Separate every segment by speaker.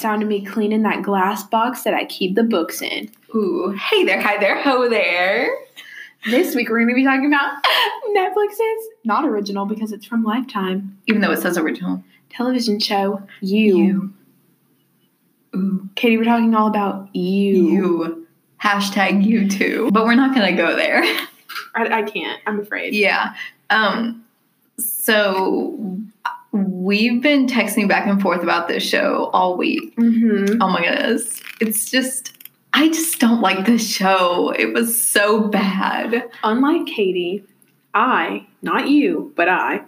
Speaker 1: sound of me cleaning that glass box that I keep the books in.
Speaker 2: Ooh, hey there, hi there, ho there.
Speaker 1: This week we're going to be talking about Netflix's not original because it's from Lifetime
Speaker 2: Even though it says original.
Speaker 1: television show You.
Speaker 2: You. Ooh,
Speaker 1: Katie, we're talking all about you.
Speaker 2: you. Hashtag you too. But we're not gonna go there.
Speaker 1: I, I can't. I'm afraid.
Speaker 2: yeah. Um. So we've been texting back and forth about this show all week.
Speaker 1: Mm-hmm.
Speaker 2: Oh my goodness. It's just I just don't like this show. It was so bad.
Speaker 1: Unlike Katie, I, not you, but I,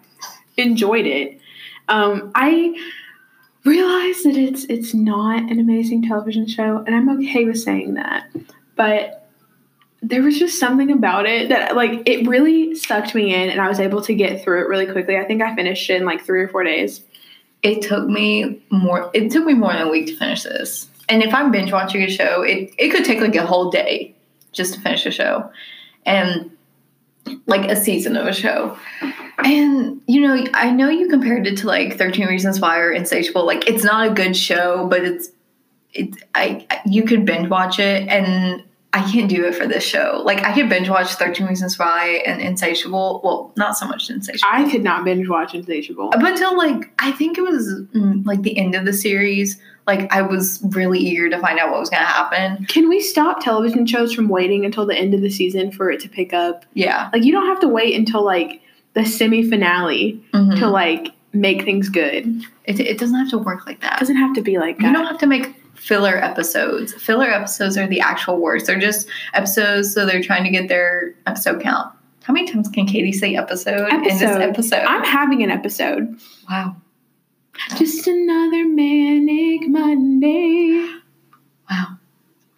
Speaker 1: enjoyed it. Um, I realize that it's it's not an amazing television show, and I'm okay with saying that. But there was just something about it that like it really sucked me in, and I was able to get through it really quickly. I think I finished it in like three or four days.
Speaker 2: It took me more it took me more than a week to finish this. And if I'm binge watching a show, it, it could take like a whole day just to finish a show. And like a season of a show. And you know, I know you compared it to like 13 Reasons Why or Insatiable. Like it's not a good show, but it's it I you could binge watch it and I can't do it for this show. Like I could binge watch 13 Reasons Why and Insatiable. Well, not so much Insatiable.
Speaker 1: I could not binge watch Insatiable.
Speaker 2: Up until like I think it was mm, like the end of the series, like I was really eager to find out what was gonna happen.
Speaker 1: Can we stop television shows from waiting until the end of the season for it to pick up?
Speaker 2: Yeah.
Speaker 1: Like you don't have to wait until like the semi finale
Speaker 2: Mhm.
Speaker 1: to like make things good. It
Speaker 2: It, doesn't have to work like that.
Speaker 1: It doesn't have to be like
Speaker 2: You don't have to make filler episodes. Filler episodes are the actual worst. They're just episodes, so they're trying to get their episode count. How many times can Katie say episode, in this
Speaker 1: Episode.
Speaker 2: episode?
Speaker 1: I'm having an episode.
Speaker 2: wow.
Speaker 1: Just another manic Monday.
Speaker 2: Wow.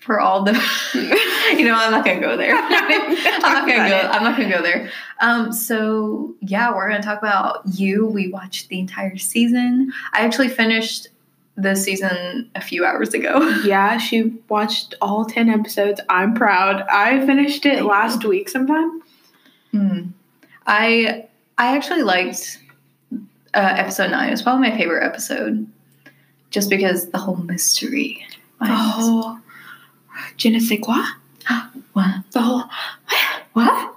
Speaker 2: For all the you know, I'm not gonna go there. I'm not gonna go I'm not gonna go there. Um, so yeah, we're gonna talk about you. We watched the entire season. I actually finished the season a few hours ago.
Speaker 1: Yeah, she watched all 10 episodes. I'm proud. I finished it
Speaker 2: Thank
Speaker 1: last week sometime.
Speaker 2: Hmm. I I actually liked uh, episode nine. It's probably my favorite episode, just because the whole mystery.
Speaker 1: The whole je ne sais quoi.
Speaker 2: what?
Speaker 1: The whole
Speaker 2: What?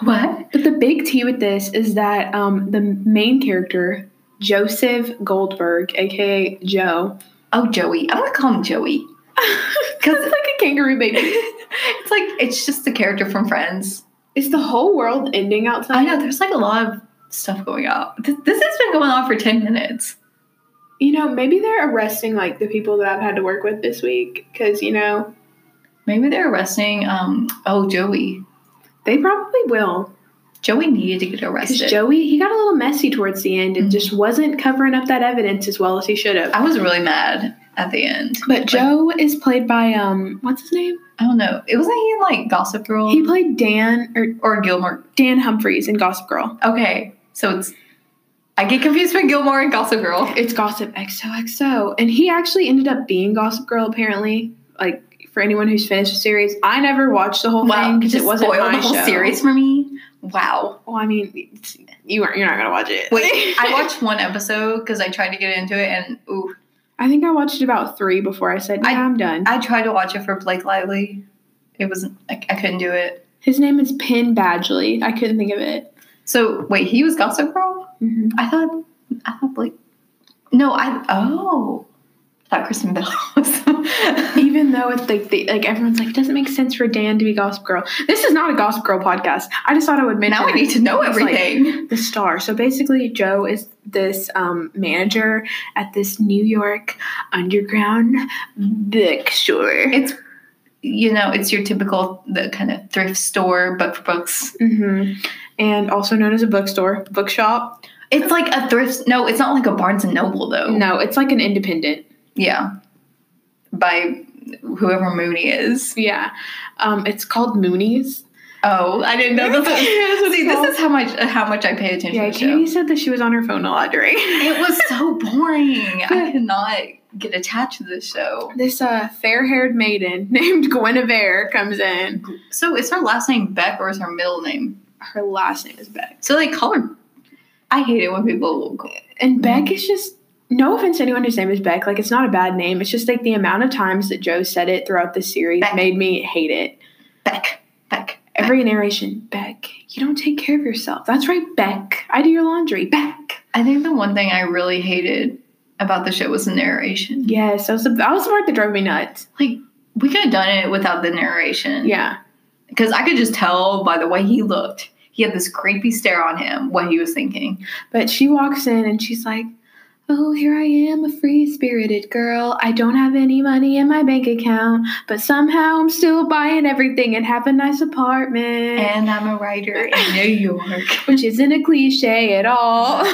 Speaker 2: What?
Speaker 1: But the big T with this is that um, the main character, Joseph Goldberg, aka Joe,
Speaker 2: Oh, Joey. I'm gonna call him Joey.
Speaker 1: because it's like a kangaroo baby.
Speaker 2: it's like it's just a character from Friends.
Speaker 1: Is the whole world ending outside?
Speaker 2: I know there's like a lot of stuff going on. This, this has been going on for ten minutes.
Speaker 1: You know, maybe they're arresting like the people that I've had to work with this week because you know
Speaker 2: Maybe they're arresting. Um. Oh, Joey.
Speaker 1: they probably will.
Speaker 2: Joey needed to get arrested.
Speaker 1: Joey, he got a little messy towards the end and
Speaker 2: Mhm.
Speaker 1: just wasn't covering up that evidence as well as he should have.
Speaker 2: I was really mad at the end.
Speaker 1: But Joe is played by um, what's his name?
Speaker 2: I don't know. It wasn't he in, like Gossip Girl
Speaker 1: He played Dan or
Speaker 2: or Gilmore.
Speaker 1: Dan Humphreys in Gossip Girl.
Speaker 2: Okay, so it's I get confused between Gilmore and Gossip Girl.
Speaker 1: It's Gossip XOXO, and he actually ended up being Gossip Girl. Apparently, like for anyone who's finished the series, I never watched the whole
Speaker 2: Wow,
Speaker 1: thing because it wasn't
Speaker 2: spoiled
Speaker 1: my
Speaker 2: the whole
Speaker 1: show.
Speaker 2: series for me. Wow.
Speaker 1: Well, I mean, you aren't. You're not gonna watch it.
Speaker 2: Wait, I watched one episode because I tried to get into it, and ooh,
Speaker 1: I think I watched about three before I said, "Yeah,
Speaker 2: I-
Speaker 1: am done."
Speaker 2: I tried to watch it for Blake Lively. It wasn't. I, I couldn't do it.
Speaker 1: His name is Penn Badgley. I couldn't think of it.
Speaker 2: So wait, he was Gossip Girl.
Speaker 1: hmm
Speaker 2: I thought. I thought Blake. No, I. Oh, Thought Kristen Bell.
Speaker 1: Even though it's like they, like everyone's like, it doesn't make sense for Dan to be Gossip Girl. This is not a Gossip Girl podcast. I just thought I would mention.
Speaker 2: now I
Speaker 1: it.
Speaker 2: need to know
Speaker 1: It's like
Speaker 2: everything.
Speaker 1: the star. So basically, Joe is this um, manager at this New York underground bookstore.
Speaker 2: it's you know it's your typical the kind of thrift store but for books
Speaker 1: hmm And also known as a bookstore, bookshop.
Speaker 2: it's like a thrift no it's not like a barnes and noble though
Speaker 1: No, it's like an independent.
Speaker 2: Yeah. By whoever mooney is.
Speaker 1: Yeah. Um, it's called Mooney's.
Speaker 2: oh i didn't know this see this is how much how much i pay attention
Speaker 1: Yeah,
Speaker 2: to the show.
Speaker 1: Katie said that she was on her phone a lot during.
Speaker 2: it was so boring. I could not get attached to this show.
Speaker 1: This uh, fair-haired maiden named Guinevere comes in.
Speaker 2: so is her last name beck or is her middle name?
Speaker 1: Her last name is Beck,
Speaker 2: so they call her i hate it when people
Speaker 1: and Beck is just no offense to anyone whose name is Beck, like it's not a bad name. It's just like the amount of times that Joe said it throughout the series
Speaker 2: Beck.
Speaker 1: made me hate it.
Speaker 2: Beck, Beck.
Speaker 1: Every narration, Beck, you don't take care of yourself. That's right, Beck. I do your laundry, Beck.
Speaker 2: I think the one thing I really hated about the show was the narration.
Speaker 1: Yes, that was the, that was the part that drove me nuts.
Speaker 2: Like we could have done it without the narration.
Speaker 1: Yeah.
Speaker 2: because I could just tell by the way he looked. He had this creepy stare on him. What he was thinking.
Speaker 1: But she walks in and she's like, Oh, here I am, a free spirited girl. I don't have any money in my bank account, but somehow I'm still buying everything and have a nice apartment.
Speaker 2: And I'm a writer in New York.
Speaker 1: which isn't a cliche at all.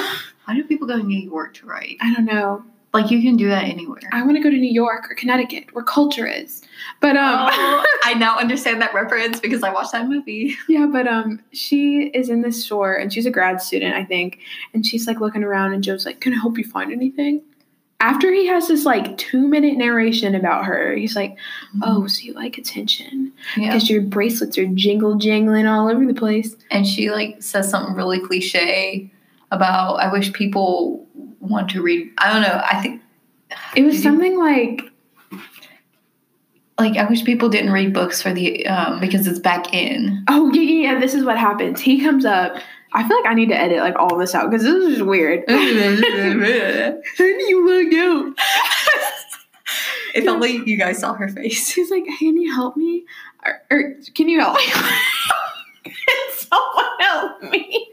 Speaker 2: Why do people go to New York to write?
Speaker 1: I don't know.
Speaker 2: Like you can do that anywhere.
Speaker 1: I want to go to New York or Connecticut where culture is. But um
Speaker 2: Oh, I now understand that reference because I watched that movie.
Speaker 1: yeah, but um she is in this store and she's a grad student, I think, and she's like looking around and Joe's like, "Can I help you find anything?" After he has this like 2-minute narration about her, he's like, "Oh, so you like attention
Speaker 2: yeah.
Speaker 1: because your bracelets are jingle jangling all over the place."
Speaker 2: And she like says something really cliche about I wish people want to read. I don't know. I think
Speaker 1: It was something like
Speaker 2: like I wish people didn't read books for the um because it's back in.
Speaker 1: Oh yeah, yeah, yeah. This is what happens. He comes up. I feel like I need to edit like all this out because this is just weird. How do you look out?
Speaker 2: if only you guys saw her face.
Speaker 1: She's like, "Hey, can you help me? Or, or can you help me? can someone help me?"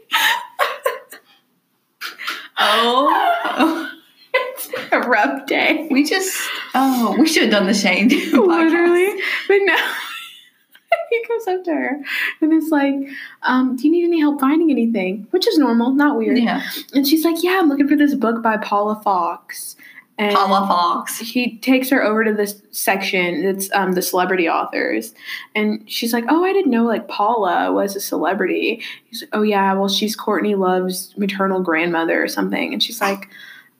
Speaker 2: Oh,
Speaker 1: it's a rough day,
Speaker 2: we just oh we should have done the Shane
Speaker 1: literally. But no. He comes up to her and is like, um, "Do you need any help finding anything?" Which is normal, not weird.
Speaker 2: Yeah,
Speaker 1: And she's like, "Yeah, I'm looking for this book by Paula Fox." And
Speaker 2: Paula Fox.
Speaker 1: he takes her over to this section that's um, the celebrity authors and she's like oh i didn't know like paula was a celebrity he's like oh yeah well she's courtney love's maternal grandmother or something and she's like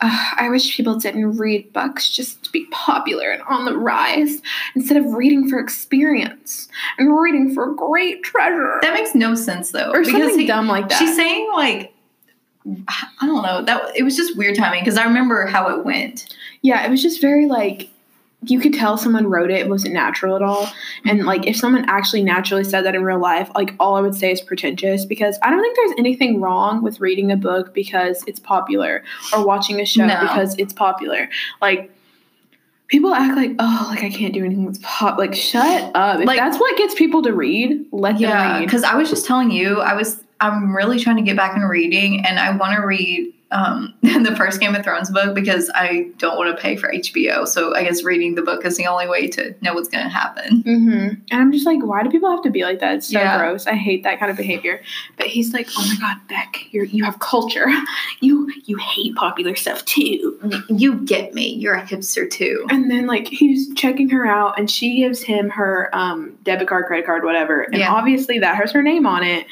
Speaker 1: "Ugh, i wish people didn't read books just to be popular and on the rise instead of reading for experience and reading for great treasure
Speaker 2: That makes no sense though.
Speaker 1: or something
Speaker 2: he-
Speaker 1: dumb like that
Speaker 2: She's saying like I don't know that it was just weird timing because I remember how it went.
Speaker 1: Yeah, it was just very like you could tell someone wrote it. It wasn't natural at all. And like if someone actually naturally said that in real life, like all I would say is pretentious because I don't think there's anything wrong with reading a book because it's popular or watching a show
Speaker 2: No.
Speaker 1: because it's popular. Like people act like, oh, like I can't do anything that's pop. Like shut up. If
Speaker 2: Like-
Speaker 1: that's what gets people to read, let
Speaker 2: Yeah,
Speaker 1: them read.
Speaker 2: because I was just telling you, I was I'm really trying to get back into reading, and I want to read um, the first Game of Thrones book because I don't want to pay for HBO. So I guess reading the book is the only way to know what's going to happen.
Speaker 1: Mm-hmm. And I'm just like, why do people have to be like that? It's so
Speaker 2: Yeah.
Speaker 1: gross. I hate that kind of behavior. But he's like, oh my god, Beck, you you have culture. You you hate popular stuff too.
Speaker 2: You get me. You're a hipster too.
Speaker 1: And then like he's checking her out, and she gives him her um, debit card, credit card, whatever. And
Speaker 2: Yeah.
Speaker 1: obviously that has her name on it.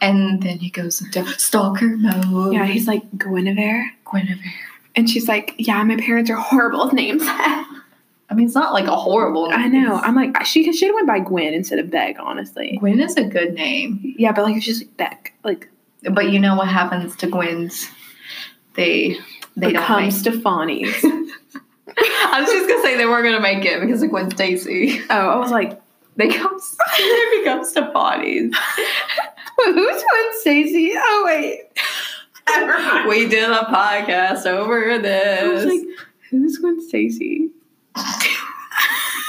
Speaker 2: And then he goes into stalker mode.
Speaker 1: Yeah, he's like Guinevere,
Speaker 2: Guinevere.
Speaker 1: and she's like, yeah, my parents are horrible with names.
Speaker 2: I mean, it's not like a horrible.
Speaker 1: I know. I'm like, she should have went by Gwen instead of Beck, honestly.
Speaker 2: Gwen is a good name,
Speaker 1: Yeah, but like it's just like Beck, like
Speaker 2: but you know what happens to Gwens? They they
Speaker 1: become
Speaker 2: don't. Make,
Speaker 1: Stefani's.
Speaker 2: I was just gonna say they weren't gonna make it because of Gwen Stacy.
Speaker 1: oh, I was like.
Speaker 2: They come. They become Stefani's.
Speaker 1: Who's Gwen Stacy? Oh wait.
Speaker 2: We did a podcast over
Speaker 1: I was
Speaker 2: this.
Speaker 1: like, who's Gwen Stacy?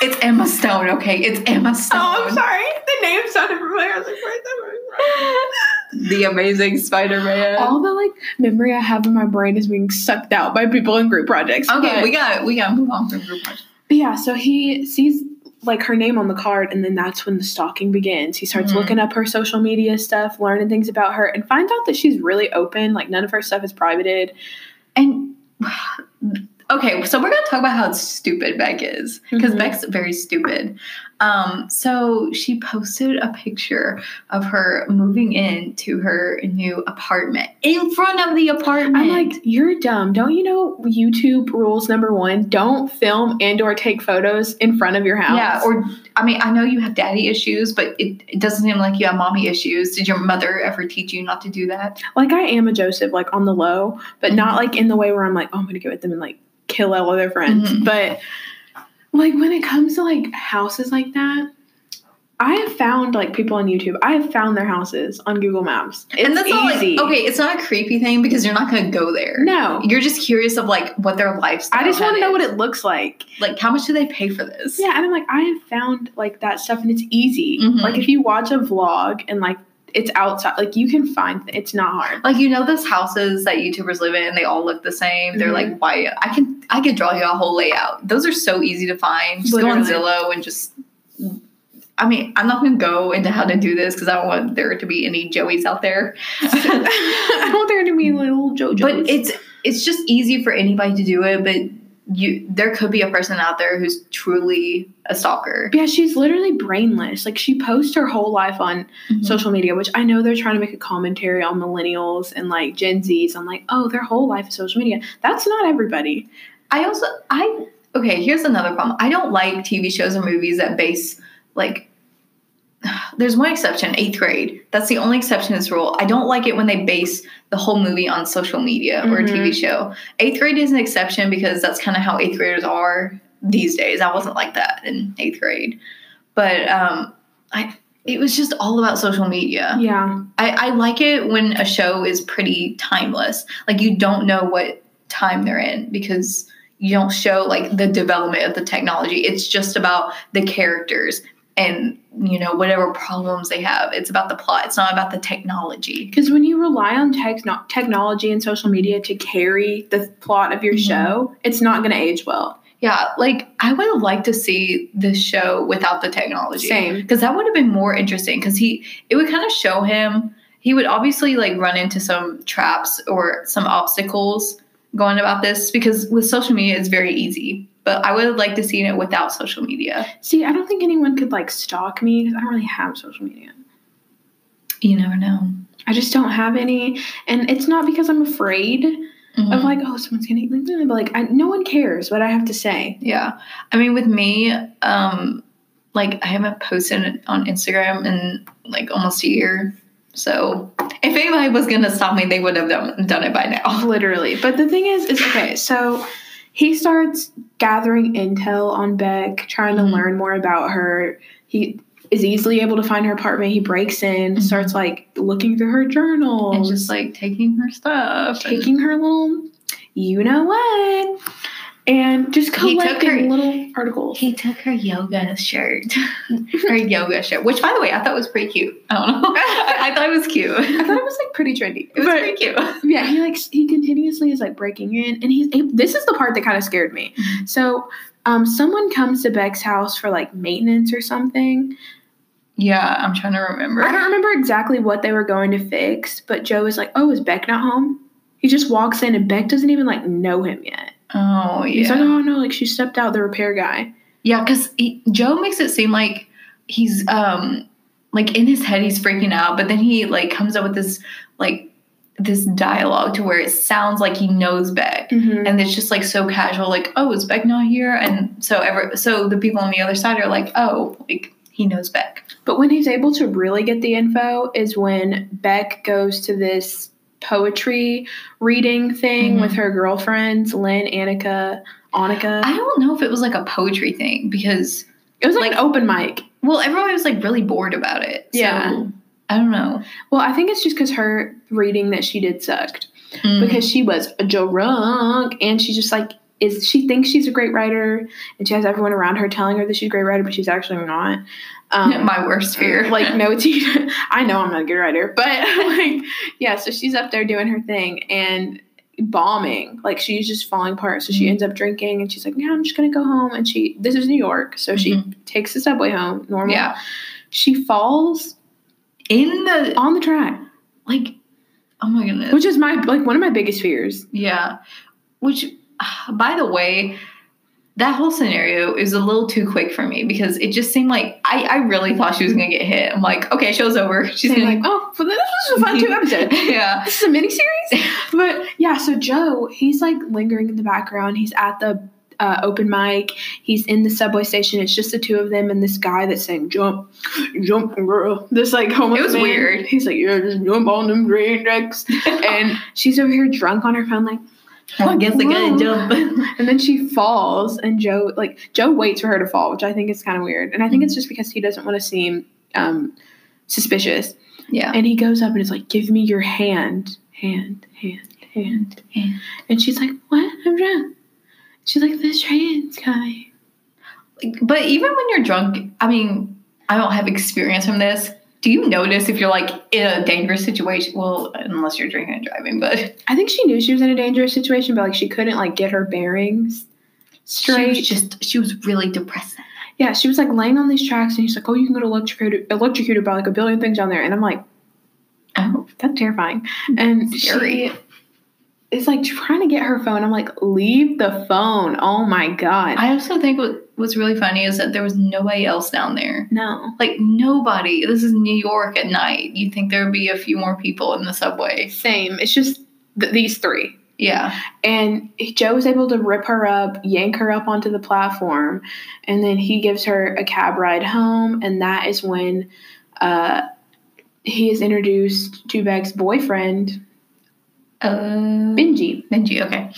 Speaker 2: it's Emma Stone. Okay, it's Emma Stone.
Speaker 1: Oh, I'm sorry. The name sounded familiar. I was like, where's that
Speaker 2: The Amazing Spider-Man.
Speaker 1: All the like memory I have in my brain is being sucked out by people in group projects.
Speaker 2: okay,
Speaker 1: but,
Speaker 2: we got we got move on from group project.
Speaker 1: but yeah, so he sees like her name on the card, and then that's when the stalking begins. He starts
Speaker 2: Mhm.
Speaker 1: looking up her social media stuff, learning things about her, and finds out that she's really open. Like none of her stuff is privated.
Speaker 2: And okay, so we're gonna talk about how stupid Beck is because
Speaker 1: Mhm.
Speaker 2: Beck's very stupid. Um, so she posted a picture of her moving into her new apartment in front of the apartment.
Speaker 1: I'm like, you're dumb. Don't you know YouTube rules number one? Don't film and or take photos in front of your house.
Speaker 2: yeah, or I mean, I know you have daddy issues, but it, it doesn't seem like you have mommy issues. Did your mother ever teach you not to do that?
Speaker 1: like I am a Joseph, like on the low, but not like in the way where I'm like, oh, I'm gonna get with them and like kill all their friends.
Speaker 2: Mhm.
Speaker 1: But like when it comes to like houses like that, I have found like people on YouTube. I have found their houses on Google Maps. It's
Speaker 2: and that's not
Speaker 1: easy.
Speaker 2: like okay, it's not a creepy thing because you're not going to go there.
Speaker 1: No,
Speaker 2: You're just curious of like what their lifestyle. Is.
Speaker 1: I just want to know what it looks like.
Speaker 2: like. How much do they pay for this?
Speaker 1: Yeah, and I'm like, I have found like that stuff, and it's easy.
Speaker 2: Mhm.
Speaker 1: Like if you watch a vlog and like it's outside, like you can find it's not hard.
Speaker 2: Like you know those houses that YouTubers live in, they all look the same. They're
Speaker 1: Mhm.
Speaker 2: like white. I can I could draw you a whole layout. Those are so easy to find. Just go on Zillow and just. I mean, I'm not going to go into how to do this because I don't want there to be any Joeys out there.
Speaker 1: I don't want there to be little JoJo's.
Speaker 2: but it's it's just easy for anybody to do it. But you, there could be a person out there who's truly a stalker.
Speaker 1: Yeah, she's literally brainless. Like she posts her whole life on
Speaker 2: Mhm.
Speaker 1: social media, which I know they're trying to make a commentary on millennials and like Gen Zs. I'm like, oh, their whole life is social media. That's not everybody.
Speaker 2: I also I okay, here's another problem. I don't like TV shows or movies that base like there's one exception, eighth grade. That's the only exception to this rule. I don't like it when they base the whole movie on social media or a TV
Speaker 1: Mhm.
Speaker 2: show. Eighth grade is an exception because that's kind of how eighth graders are these days. I wasn't like that in eighth grade. But um I it was just all about social media.
Speaker 1: Yeah.
Speaker 2: I, I like it when a show is pretty timeless. Like you don't know what time they're in because you don't show like the development of the technology. It's just about the characters and you know whatever problems they have. It's about the plot. It's not about the technology.
Speaker 1: Because when you rely on techno- technology and social media to carry the plot of your
Speaker 2: Mhm.
Speaker 1: show, it's not going to age well.
Speaker 2: Yeah, like I would have liked to see this show without the technology.
Speaker 1: Same.
Speaker 2: because that would have been more interesting because he it would kind of show him he would obviously like run into some traps or some obstacles going about this because with social media it's very easy but i would have liked to see it without social media
Speaker 1: See, I don't think anyone could like stalk me because I don't really have social media.
Speaker 2: you never know
Speaker 1: I just don't have any, and it's not because I'm afraid
Speaker 2: Mhm.
Speaker 1: of like, oh, someone's gonna like, but like, I, no one cares what I have to say.
Speaker 2: yeah i mean with me um like i haven't posted on instagram in like almost a year so if anybody was gonna stop me they would have done, done it by now
Speaker 1: Literally. But the thing is, is okay, so he starts gathering intel on Beck, trying to
Speaker 2: Mhm.
Speaker 1: learn more about her. He is easily able to find her apartment. He breaks in,
Speaker 2: Mhm.
Speaker 1: starts like looking through her journals,
Speaker 2: and just like taking her stuff and-
Speaker 1: taking her little, you know what, and just
Speaker 2: He
Speaker 1: collecting
Speaker 2: her-
Speaker 1: little articles.
Speaker 2: He took her yoga shirt. her yoga shirt, which by the way, I thought was pretty cute. I don't know. I, I thought it was cute.
Speaker 1: I thought it was like pretty trendy.
Speaker 2: It was
Speaker 1: But-
Speaker 2: pretty cute.
Speaker 1: yeah, he like he continuously is like breaking in, and he's able, this is the part that kind of scared me.
Speaker 2: Mhm.
Speaker 1: So, um, someone comes to Beck's house for like maintenance or something.
Speaker 2: Yeah, I'm trying to remember.
Speaker 1: I don't remember exactly what they were going to fix, but Joe is like, "Oh, is Beck not home?" He just walks in, and Beck doesn't even like know him yet.
Speaker 2: Oh yeah.
Speaker 1: He's like, "Oh no, like she stepped out the repair guy."
Speaker 2: yeah, because Joe makes it seem like he's um like in his head he's freaking out, but then he like comes up with this like this dialogue to where it sounds like he knows Beck.
Speaker 1: Mm-hmm.
Speaker 2: And it's just like so casual, like, oh, is Beck not here? And so ever so the people on the other side are like, oh, like he knows Beck.
Speaker 1: But when he's able to really get the info is when Beck goes to this poetry reading thing
Speaker 2: Mhm.
Speaker 1: with her girlfriends, Lynn, Annika, Annika.
Speaker 2: I don't know if it was like a poetry thing because
Speaker 1: It was like,
Speaker 2: Like-
Speaker 1: an open mic.
Speaker 2: well, everyone was like really bored about it. So,
Speaker 1: Yeah.
Speaker 2: I don't know.
Speaker 1: Well, I think it's just because her reading that she did sucked
Speaker 2: Mm.
Speaker 1: because she was drunk and she just like is she thinks she's a great writer and she has everyone around her telling her that she's a great writer, but she's actually not. Um,
Speaker 2: my worst fear.
Speaker 1: like no tea. I know I'm not a good writer, but like yeah. So she's up there doing her thing and bombing. Like she's just falling apart. So she
Speaker 2: Mhm.
Speaker 1: ends up drinking and she's like, "Yeah, I'm just gonna go home." And she this is New York, so she
Speaker 2: Mhm.
Speaker 1: takes the subway home. Normal.
Speaker 2: yeah,
Speaker 1: She falls
Speaker 2: in the
Speaker 1: on the track,
Speaker 2: like, oh my goodness,
Speaker 1: which is my like one of my biggest fears.
Speaker 2: yeah. Which, by the way, that whole scenario is a little too quick for me because it just seemed like I, I really thought she was gonna get hit. I'm like, okay, show's over. She's gonna
Speaker 1: like, oh, well, this was a fun two episode.
Speaker 2: yeah.
Speaker 1: This is a mini series. but yeah, so Joe, he's like lingering in the background. He's at the uh, open mic. He's in the subway station. It's just the two of them and this guy that's saying jump, jump, girl. This like homeless
Speaker 2: It was
Speaker 1: man.
Speaker 2: weird.
Speaker 1: He's like, yeah, just jump on them train tracks. and she's over here drunk on her phone, like.
Speaker 2: I guess I gotta jump.
Speaker 1: And then she falls, and Joe like Joe waits for her to fall, which I think is kind of weird. And I think it's just because he doesn't want to seem um, suspicious.
Speaker 2: yeah.
Speaker 1: And he goes up and is like, "Give me your hand, hand, hand, hand."
Speaker 2: Hand.
Speaker 1: And she's like, "What? I'm drunk." She's like, "This train's coming."
Speaker 2: But even when you're drunk, I mean, I don't have experience from this. Do you notice if you're like in a dangerous situation? Well, unless you're drinking and driving, but
Speaker 1: I think she knew she was in a dangerous situation, but like she couldn't like get her bearings straight.
Speaker 2: she was just she was really depressed.
Speaker 1: yeah, she was like laying on these tracks, and he's like, "Oh, you can get electrocuted, electrocuted by like a billion things down there." And I'm like,
Speaker 2: Oh,
Speaker 1: that's terrifying. And
Speaker 2: Scary.
Speaker 1: she is like trying to get her phone. I'm like, leave the phone. Oh my god.
Speaker 2: I also think what what's really funny is that there was nobody else down there.
Speaker 1: no.
Speaker 2: Like nobody. This is New York at night. You think there would be a few more people in the subway?
Speaker 1: Same. It's just th- these three.
Speaker 2: Yeah.
Speaker 1: And Joe was able to rip her up, yank her up onto the platform, and then he gives her a cab ride home. And that is when uh, he is introduced to Beck's boyfriend,
Speaker 2: Uh,
Speaker 1: Benji.
Speaker 2: Benji. Okay.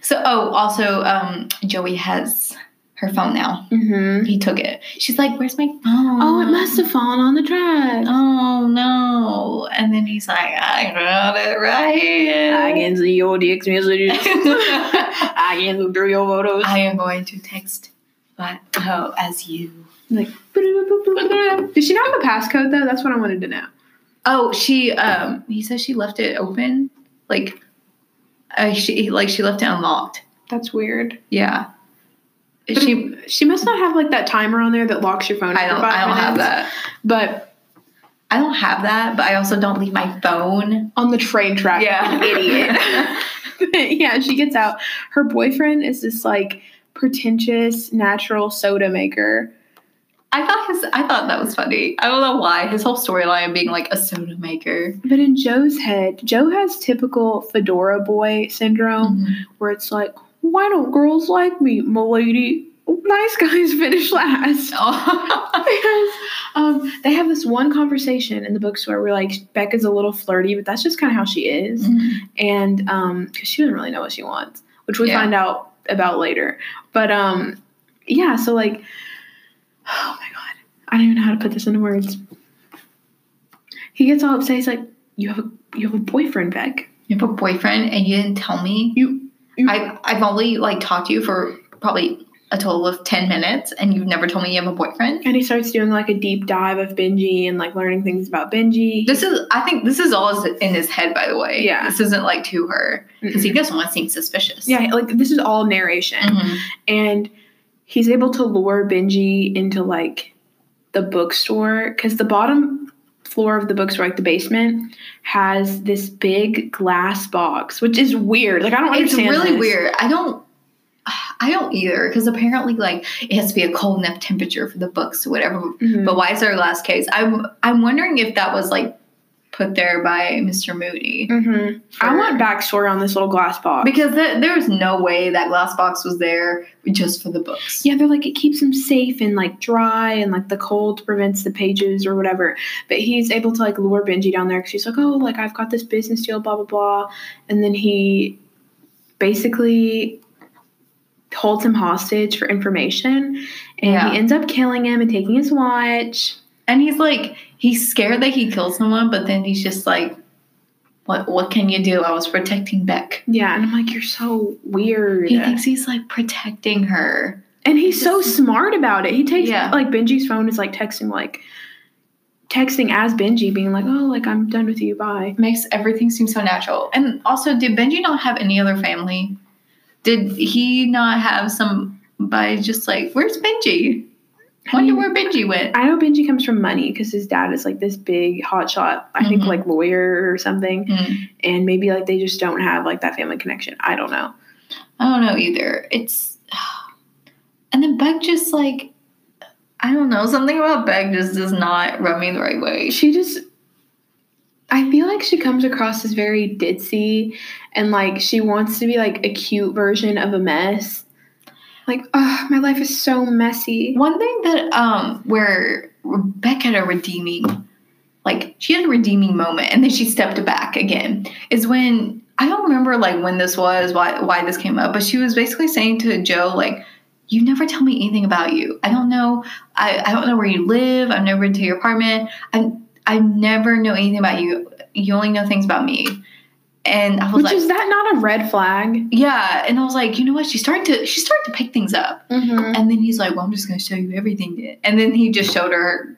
Speaker 2: So, oh, also, um, Joey has her phone now.
Speaker 1: Mm-hmm.
Speaker 2: He took it. She's like, "Where's my phone?"
Speaker 1: Oh, it must have fallen on the track.
Speaker 2: Oh no! And then he's like, "I got it right here."
Speaker 1: I can see your text messages. I can look through your photos.
Speaker 2: I am going to text, but oh, as you.
Speaker 1: like, did she not have a passcode though? That's what I wanted to know.
Speaker 2: Oh, she. Um, he says she left it open, like, uh, she like she left it unlocked.
Speaker 1: That's weird.
Speaker 2: Yeah.
Speaker 1: But
Speaker 2: she.
Speaker 1: She must not have like that timer on there that locks your phone.
Speaker 2: I don't. I don't have that.
Speaker 1: But
Speaker 2: I don't have that, but I also don't leave my phone.
Speaker 1: on the train track,
Speaker 2: Yeah.
Speaker 1: idiot. yeah, she gets out. Her boyfriend is this like pretentious natural soda maker.
Speaker 2: I thought his. I thought that was funny. I don't know why his whole storyline being like a soda maker.
Speaker 1: But in Joe's head, Joe has typical fedora boy syndrome
Speaker 2: Mhm.
Speaker 1: where it's like, why don't girls like me, milady? Nice guys finish last.
Speaker 2: Oh.
Speaker 1: because um, they have this one conversation in the bookstore where we're like Becca's a little flirty, but that's just kind of how she is, and um, because she doesn't really know what she wants, which we
Speaker 2: Yeah.
Speaker 1: find out about later. But um, yeah, so like, oh my god, I don't even know how to put this into words. He gets all upset. He's like, "You have a you have a boyfriend, Beck.
Speaker 2: You have a boyfriend and you didn't tell me.
Speaker 1: You you
Speaker 2: I I've only like talked to you for probably a total of ten minutes, and you've never told me you have a boyfriend.
Speaker 1: And he starts doing like a deep dive of Benji and like learning things about Benji.
Speaker 2: This is I think this is all in his head, by the way.
Speaker 1: Yeah.
Speaker 2: this isn't like to her because he doesn't want to seem suspicious.
Speaker 1: yeah, like this is all narration.
Speaker 2: Mhm.
Speaker 1: and he's able to lure Benji into like the bookstore because the bottom floor of the bookstore, like the basement, has this big glass box, which is weird. Like I don't
Speaker 2: It's
Speaker 1: understand.
Speaker 2: It's really
Speaker 1: this.
Speaker 2: weird. I don't. I don't either because apparently, like, it has to be a cold enough temperature for the books or whatever.
Speaker 1: Mhm.
Speaker 2: But why is there a glass case? I'm I'm wondering if that was like put there by Mr. Moody.
Speaker 1: Mhm. I want backstory on this little glass box.
Speaker 2: Because th- there's no way that glass box was there just for the books.
Speaker 1: yeah, they're like it keeps him safe and like dry, and like the cold prevents the pages or whatever. But he's able to like lure Benji down there because he's like, oh, like I've got this business deal, blah blah blah, and then he basically holds him hostage for information, and
Speaker 2: Yeah.
Speaker 1: he ends up killing him and taking his watch.
Speaker 2: And he's like, he's scared that he killed someone, but then he's just like, what what can you do? I was protecting Beck.
Speaker 1: Yeah, and I'm like, you're so weird.
Speaker 2: He thinks he's like protecting her.
Speaker 1: and he's so
Speaker 2: just-
Speaker 1: smart about it. He takes
Speaker 2: Yeah.
Speaker 1: like Benji's phone is like texting like texting as Benji, being like, oh, like I'm done with you, bye.
Speaker 2: Makes everything seem so natural. And also, did Benji not have any other family? Did he not have somebody just like, where's Benji? I wonder where Benji went.
Speaker 1: I know Benji comes from money because his dad is like this big hotshot, I think
Speaker 2: Mhm.
Speaker 1: like lawyer or something,
Speaker 2: Mm,
Speaker 1: and maybe like they just don't have like that family connection. I don't know.
Speaker 2: I don't know either. It's And then Beck just like, I don't know, something about Beck just does not rub me the right way.
Speaker 1: She just I feel like she comes across as very ditzy and like she wants to be like a cute version of a mess. Like, oh, my life is so messy.
Speaker 2: One thing that um where Rebecca had a redeeming like she had a redeeming moment and then she stepped back again is when I don't remember like when this was, why why this came up, but she was basically saying to Joe like you never tell me anything about you. I don't know. I, I don't know where you live. I've never been to your apartment. I I never know anything about you. You only know things about me. And I was
Speaker 1: Which
Speaker 2: like,
Speaker 1: is that not a red flag?
Speaker 2: yeah. And I was like, you know what? She's starting to she's starting to pick things up.
Speaker 1: Mm-hmm.
Speaker 2: And then he's like, well, I'm just going to show you everything. And then he just showed her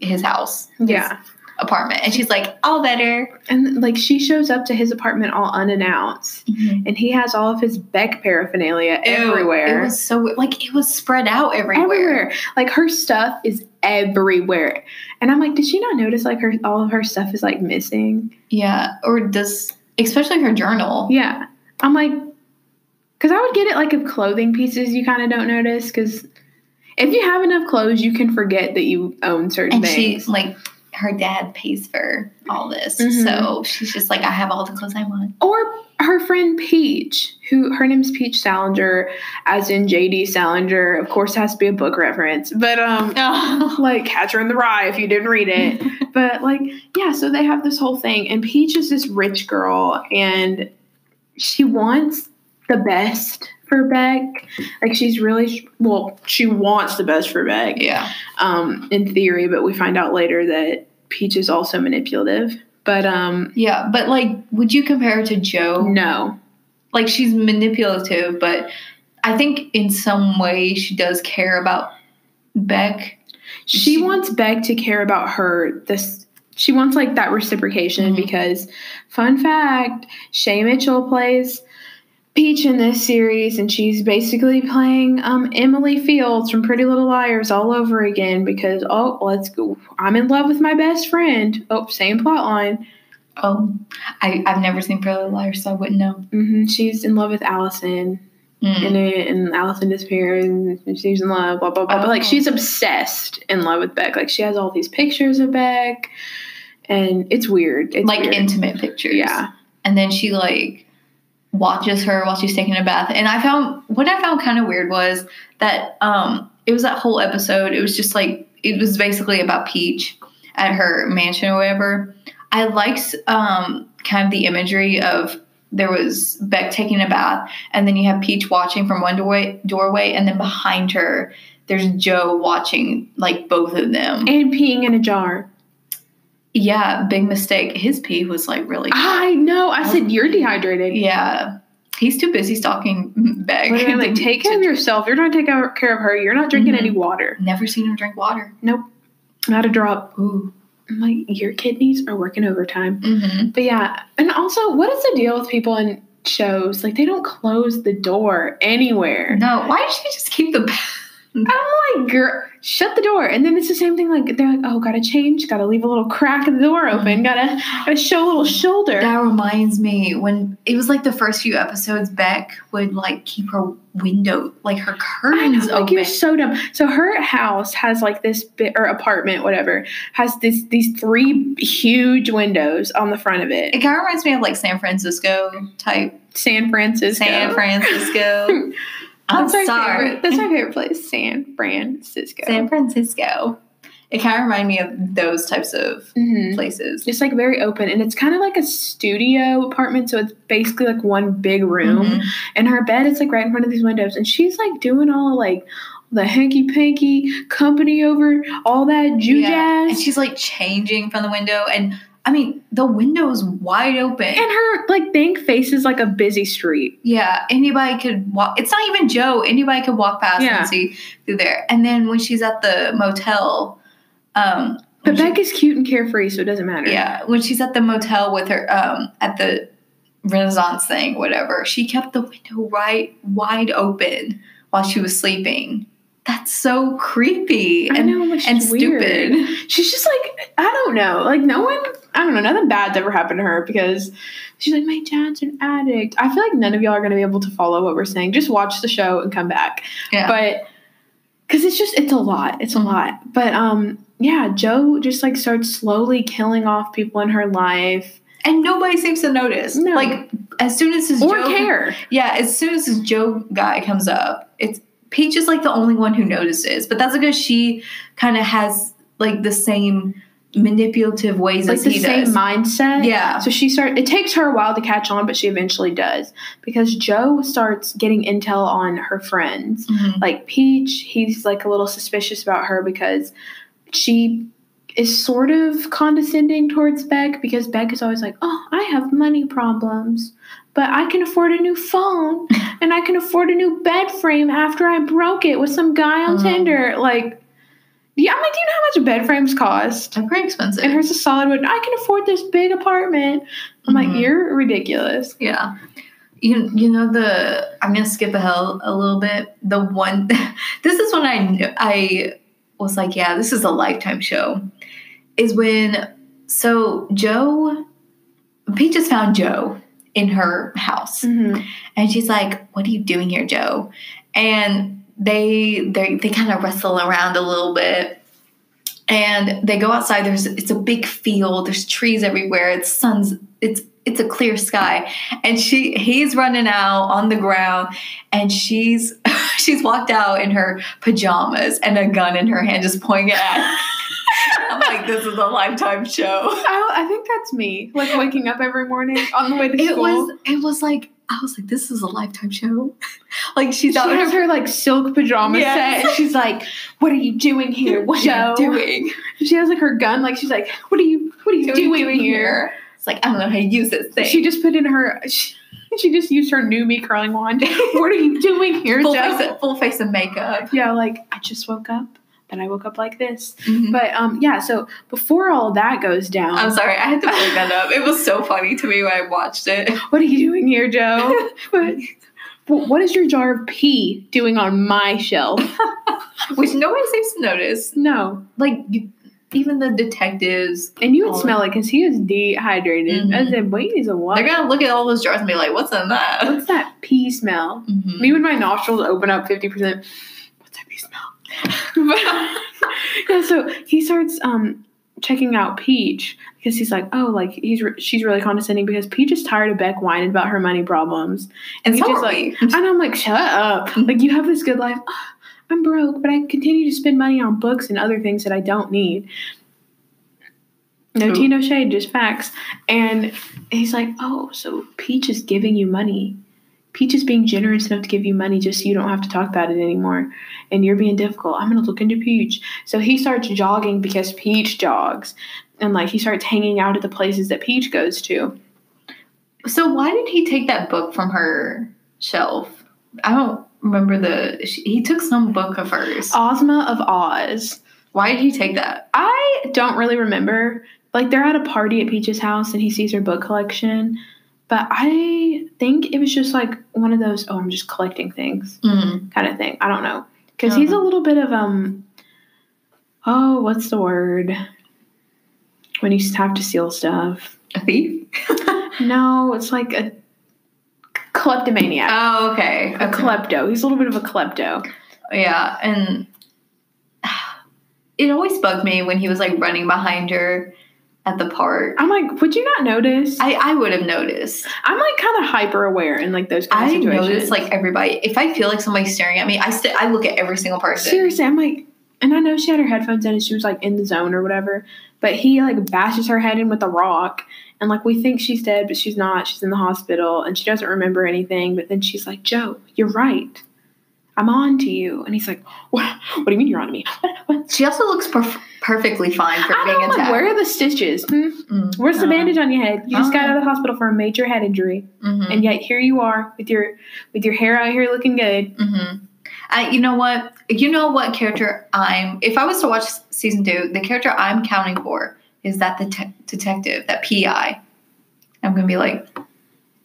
Speaker 2: his house, his
Speaker 1: Yeah.
Speaker 2: apartment, and she's like, all better.
Speaker 1: And like she shows up to his apartment all unannounced. And he has all of his Beck paraphernalia everywhere.
Speaker 2: It was so like it was spread out everywhere.
Speaker 1: everywhere. Like her stuff is everywhere. And I'm like, did she not notice like her all of her stuff is like missing?
Speaker 2: Yeah, or does especially her journal.
Speaker 1: Yeah. I'm like, because I would get it like if clothing pieces you kind of don't notice. Because if you have enough clothes, you can forget that you own certain
Speaker 2: and she
Speaker 1: things.
Speaker 2: like her dad pays for all this,
Speaker 1: Mhm.
Speaker 2: so she's just like, I have all the clothes I want.
Speaker 1: or her friend Peach, who her name's Peach Salinger, as in J.D. Salinger. Of course, has to be a book reference, but um, like Catcher in the Rye if you didn't read it. but like, yeah, so they have this whole thing, and Peach is this rich girl, and she wants the best for Beck. Like, she's really well, she wants the best for Beck,
Speaker 2: yeah,
Speaker 1: um, in theory, but we find out later that Peach is also manipulative. But um,
Speaker 2: yeah. But like, would you compare her to Joe?
Speaker 1: no,
Speaker 2: Like, she's manipulative, but I think in some way she does care about Beck.
Speaker 1: she,
Speaker 2: She-
Speaker 1: wants Beck to care about her. This she wants like that reciprocation
Speaker 2: Mhm.
Speaker 1: because, fun fact, Shay Mitchell plays Peach in this series, and she's basically playing um, Emily Fields from Pretty Little Liars all over again because oh, let's go. I'm in love with my best friend. Oh, same plot line.
Speaker 2: Oh, I I've never seen Pretty Little Liars, so I wouldn't know.
Speaker 1: hmm She's in love with Alison
Speaker 2: Mm.
Speaker 1: in it, and Alison disappears, and she's in love. Blah blah blah. But like,
Speaker 2: Oh.
Speaker 1: she's obsessed in love with Beck. Like, she has all these pictures of Beck, and it's weird. It's
Speaker 2: like
Speaker 1: weird.
Speaker 2: intimate pictures.
Speaker 1: Yeah.
Speaker 2: and then she like watches her while she's taking a bath. And i found what i found kind of weird was that um it was that whole episode it was just like it was basically about peach at her mansion or whatever. I liked um kind of the imagery of there was beck taking a bath and then you have peach watching from one doorway doorway and then behind her there's joe watching like both of them.
Speaker 1: And peeing in a jar.
Speaker 2: Yeah big mistake his pee was like really
Speaker 1: I know. I said you're dehydrated.
Speaker 2: Yeah. He's too busy stalking Beck.
Speaker 1: Like, take care of yourself. You're not taking care of her. You're not drinking
Speaker 2: Mhm.
Speaker 1: any water.
Speaker 2: Never seen him drink water. Nope.
Speaker 1: Not a drop.
Speaker 2: Ooh.
Speaker 1: I'm like, your kidneys are working overtime.
Speaker 2: Mm-hmm.
Speaker 1: But yeah, and also, what is the deal with people in shows? Like, they don't close the door anywhere.
Speaker 2: No, why did she just keep the
Speaker 1: I'm like, girl, shut the door. And then it's the same thing. Like, they're like, oh, gotta change, gotta leave a little crack in the door open, mm-hmm. gotta, gotta show a little shoulder.
Speaker 2: That reminds me when it was like the first few episodes, Beck would like keep her window, like her
Speaker 1: I know,
Speaker 2: curtains
Speaker 1: like
Speaker 2: open.
Speaker 1: you're so dumb. So her house has like this bit or apartment, whatever, has this these three huge windows on the front of it.
Speaker 2: it kind of reminds me of like San Francisco type.
Speaker 1: San Francisco.
Speaker 2: San Francisco. I'm
Speaker 1: That's
Speaker 2: sorry.
Speaker 1: favorite. That's my favorite place. San Francisco.
Speaker 2: San Francisco. It kind of reminded me of those types of
Speaker 1: Mhm.
Speaker 2: places.
Speaker 1: Just like very open, and it's kind of like a studio apartment. So it's basically like one big room,
Speaker 2: Mhm.
Speaker 1: and her bed is like right in front of these windows, and she's like doing all like the hanky panky company over all that Jew
Speaker 2: Yeah.
Speaker 1: jazz.
Speaker 2: And she's like changing from the window. And I mean, the window is wide open.
Speaker 1: and her like thing faces like a busy street.
Speaker 2: yeah, anybody could walk. It's not even Joe. Anybody could walk past
Speaker 1: Yeah.
Speaker 2: and see through there. And then when she's at the motel, um,
Speaker 1: But
Speaker 2: she-
Speaker 1: Beck is cute and carefree, so it doesn't matter.
Speaker 2: yeah, when she's at the motel with her, um, at the Renaissance thing, whatever, she kept the window right wide open while she was sleeping. That's so creepy and,
Speaker 1: know,
Speaker 2: and
Speaker 1: weird.
Speaker 2: stupid.
Speaker 1: She's just like, I don't know. Like, no one, I don't know, nothing bad's ever happened to her because she's like, my dad's an addict. I feel like none of y'all are going to be able to follow what we're saying. Just watch the show and come back.
Speaker 2: Yeah.
Speaker 1: But, because it's just, it's a lot. It's a lot. But, um, yeah, Joe just like starts slowly killing off people in her life
Speaker 2: and nobody seems to notice.
Speaker 1: No.
Speaker 2: Like as soon as his
Speaker 1: or
Speaker 2: Joe
Speaker 1: care.
Speaker 2: Yeah, as soon as his Joe guy comes up, it's Peach is like the only one who notices. But that's because she kind of has like the same manipulative ways
Speaker 1: Like
Speaker 2: as
Speaker 1: the
Speaker 2: he
Speaker 1: same
Speaker 2: does.
Speaker 1: mindset.
Speaker 2: Yeah.
Speaker 1: So she start. It takes her a while to catch on, but she eventually does because Joe starts getting intel on her friends.
Speaker 2: Mhm.
Speaker 1: like Peach, he's like a little suspicious about her because she is sort of condescending towards Beck because Beck is always like, "Oh, I have money problems, but I can afford a new phone and I can afford a new bed frame after I broke it with some guy on
Speaker 2: Mhm.
Speaker 1: Tinder." Like, yeah, I'm like, do you know how much bed frames cost?
Speaker 2: They're pretty expensive.
Speaker 1: And hers is solid wood. I can afford this big apartment. I'm like,
Speaker 2: Mhm.
Speaker 1: you're ridiculous.
Speaker 2: Yeah. You, you know the I'm gonna skip ahead a little bit. The one this is when I I was like, yeah, this is a lifetime show. Is when so Joe Peach just found Joe in her house
Speaker 1: Mm-hmm.
Speaker 2: and she's like, What are you doing here, Joe? And they they they kind of wrestle around a little bit. And they go outside. There's it's a big field. There's trees everywhere. It's sun's it's it's a clear sky. And she he's running out on the ground and she's she's walked out in her pajamas and a gun in her hand just pointing it at. I'm like, this is a lifetime show.
Speaker 1: I, I think that's me. Like waking up every morning on the way to
Speaker 2: It
Speaker 1: school.
Speaker 2: was it was like I was like, this is a lifetime show. like she's
Speaker 1: She
Speaker 2: out
Speaker 1: has
Speaker 2: her
Speaker 1: like silk pajama
Speaker 2: Yes.
Speaker 1: set, and she's like, "What are you doing here,
Speaker 2: what
Speaker 1: Joe?"
Speaker 2: are you doing?
Speaker 1: She has like her gun, like she's like, "What are you? What are you doing, here?"
Speaker 2: It's like I don't know how to use this thing.
Speaker 1: She just put in her. She, she just used her new me curling wand. what are you doing here,
Speaker 2: full
Speaker 1: Joe?
Speaker 2: face, of, full face of makeup.
Speaker 1: Yeah, like I just woke up. Then I woke up like this.
Speaker 2: But
Speaker 1: But um, yeah. So before all that goes down,
Speaker 2: I'm sorry, I had to bring that up. It was so funny to me when I watched it.
Speaker 1: what are you doing here, Joe? what, what is your jar of pee doing on my shelf?
Speaker 2: Which nobody seems to notice.
Speaker 1: No.
Speaker 2: Like you, even the detectives,
Speaker 1: And you would smell it because he was dehydrated. I
Speaker 2: Mhm.
Speaker 1: said, wait, he's a what?
Speaker 2: they're gonna look at all those jars and be like, "What's in that?"
Speaker 1: What's that pee smell?
Speaker 2: Mhm.
Speaker 1: Me when my nostrils open up 50%. What's that pee smell? yeah, so he starts um checking out Peach because he's like, oh, like he's re- she's really condescending because Peach is tired of Beck whining about her money problems.
Speaker 2: And
Speaker 1: Peach
Speaker 2: so
Speaker 1: is like, and I'm like, shut up. Like you have this good life. "Ah, I'm broke, but I continue to spend money on books and other things that I don't need. No
Speaker 2: Ooh.
Speaker 1: tea, no shade, just facts. And he's like, oh, so Peach is giving you money. Peach is being generous enough to give you money just so you don't have to talk about it anymore. And you're being difficult. I'm gonna look into Peach. So he starts jogging because Peach jogs. And like he starts hanging out at the places that Peach goes to.
Speaker 2: So why did he take that book from her shelf? I don't remember the. She, he took some book of hers.
Speaker 1: Ozma of Oz.
Speaker 2: Why did he take that?
Speaker 1: I don't really remember. Like they're at a party at Peach's house and he sees her book collection. But I think it was just like one of those, oh, I'm just collecting things
Speaker 2: Mm.
Speaker 1: kind of thing. I don't know. Because he's a little bit of um oh, what's the word? When you have to steal stuff.
Speaker 2: A thief?
Speaker 1: No, it's like a kleptomaniac.
Speaker 2: oh, okay.
Speaker 1: a klepto. He's a little bit of a klepto.
Speaker 2: Yeah, and it always bugged me when he was like running behind her at the park.
Speaker 1: I'm like, would you not notice?
Speaker 2: I, I would have noticed.
Speaker 1: I'm like kind of hyper aware in like those kind
Speaker 2: I
Speaker 1: of situations.
Speaker 2: I notice like everybody. If I feel like somebody's staring at me, I st- I look at every single person.
Speaker 1: Seriously, I'm like, and I know she had her headphones in and she was like in the zone or whatever, but he like bashes her head in with a rock. And like we think she's dead, but she's not. She's in the hospital and she doesn't remember anything. But then she's like, Joe, you're right. I'm on to you. And he's like, What, what do you mean you're on to me? What? what?
Speaker 2: She also looks perf- perfectly fine for
Speaker 1: I
Speaker 2: being
Speaker 1: I'm like,
Speaker 2: attacked.
Speaker 1: where are the stitches? Hmm?
Speaker 2: Mm,
Speaker 1: Where's the
Speaker 2: uh,
Speaker 1: bandage on your head? You just got
Speaker 2: uh.
Speaker 1: out of the hospital for a major head injury,
Speaker 2: mhm,
Speaker 1: and yet here you are with your with your hair out here looking good.
Speaker 2: mhm. I, you know what? You know what character I'm. If I was to watch season two, the character I'm counting for is that the te- detective, that PI. I'm gonna be like,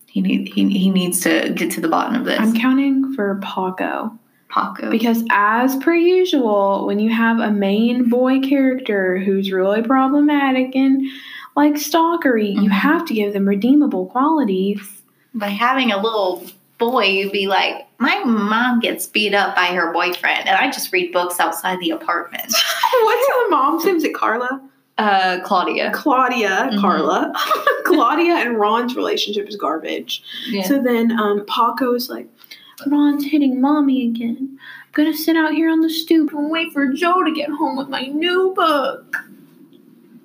Speaker 2: he need he, he needs to get to the bottom of this.
Speaker 1: I'm counting for Paco.
Speaker 2: Paco.
Speaker 1: Because, as per usual, when you have a main boy character who's really problematic and like stalkery, you
Speaker 2: Mhm.
Speaker 1: have to give them redeemable qualities.
Speaker 2: by having a little boy, you'd be like, my mom gets beat up by her boyfriend, and I just read books outside the apartment.
Speaker 1: What's the mom's name? Is it Carla?
Speaker 2: Uh, Claudia.
Speaker 1: Claudia,
Speaker 2: Mhm.
Speaker 1: Carla. Claudia and Ron's relationship is garbage.
Speaker 2: Yeah.
Speaker 1: So then um, Paco is like, Ron's hitting mommy again. I'm gonna sit out here on the stoop and wait for Joe to get home with my new book.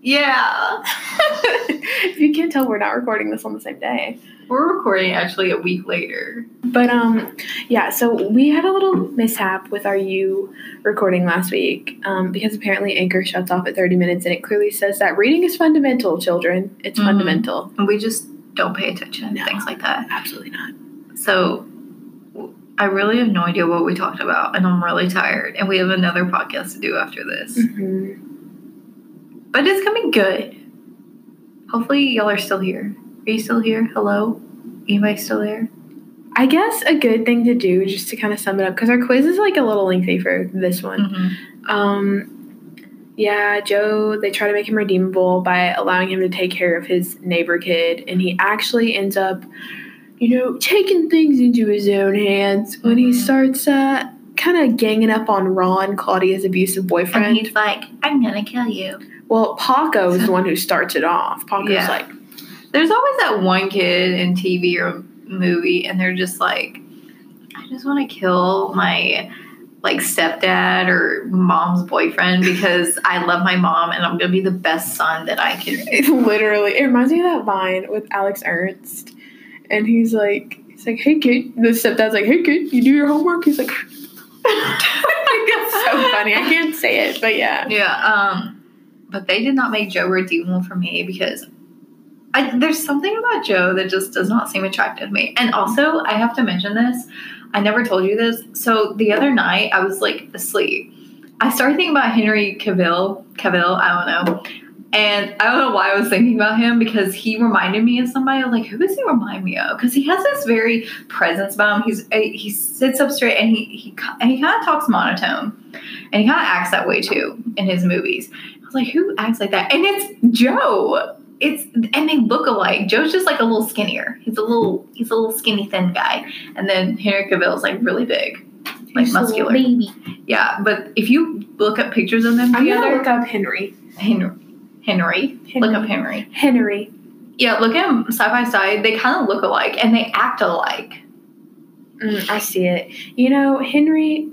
Speaker 2: yeah.
Speaker 1: if you can't tell, we're not recording this on the same day.
Speaker 2: We're recording actually a week later.
Speaker 1: But um, yeah. So we had a little mishap with our U recording last week um, because apparently Anchor shuts off at 30 minutes, and it clearly says that reading is fundamental. Children, it's
Speaker 2: Mhm.
Speaker 1: fundamental.
Speaker 2: And we just don't pay attention
Speaker 1: No.
Speaker 2: to things like that.
Speaker 1: Absolutely not.
Speaker 2: So I really have no idea what we talked about, and I'm really tired. And we have another podcast to do after this.
Speaker 1: hmm
Speaker 2: But it's gonna be good. Hopefully, y'all are still here. Are you still here? Hello? Anybody still there?
Speaker 1: I guess a good thing to do, just to kind of sum it up, because our quiz is like a little lengthy for this one.
Speaker 2: Mm-hmm.
Speaker 1: Um, yeah, Joe, they try to make him redeemable by allowing him to take care of his neighbor kid, and he actually ends up, you know, taking things into his own hands when he
Speaker 2: Mhm.
Speaker 1: starts uh, kind of ganging up on Ron, Claudia's abusive
Speaker 2: And
Speaker 1: boyfriend.
Speaker 2: he's like, I'm gonna kill you.
Speaker 1: well, Paco is the one who starts it off. Paco's
Speaker 2: Yeah.
Speaker 1: like,
Speaker 2: There's always that one kid in TV or movie, and they're just like, I just want to kill my like stepdad or mom's boyfriend because I love my mom and I'm gonna be the best son that I can.
Speaker 1: It literally, it reminds me of that vine with Alex Ernst, and he's like, he's like, hey kid, the stepdad's like, hey kid, you do your homework. He's like, it's so funny. I can't say it, but yeah.
Speaker 2: Yeah. Um, but they did not make Joe redeemable for me because I, there's something about Joe that just does not seem attractive to me. And also, I have to mention this. I never told you this. So the other night, I was like asleep. I started thinking about Henry Cavill. Cavill, I don't know. And I don't know why I was thinking about him because he reminded me of somebody. I was like, who does he remind me of? Because he has this very presence about him. He's eh, he sits up straight and he he and he kind of talks monotone, and he kind of acts that way too in his movies. I was like, who acts like that? And it's Joe. It's and they look alike. Joe's just like a little skinnier. He's a little he's a little skinny thin guy, and then Henry Cavill's like really big, like
Speaker 1: He's
Speaker 2: muscular.
Speaker 1: baby.
Speaker 2: Yeah, but if you look up pictures of them
Speaker 1: I'm gonna look up Henry.
Speaker 2: Henry, Henry, look up Henry.
Speaker 1: Henry.
Speaker 2: Yeah, look at them side by side. They kind of look alike and they act alike.
Speaker 1: Mm, I see it. You know, Henry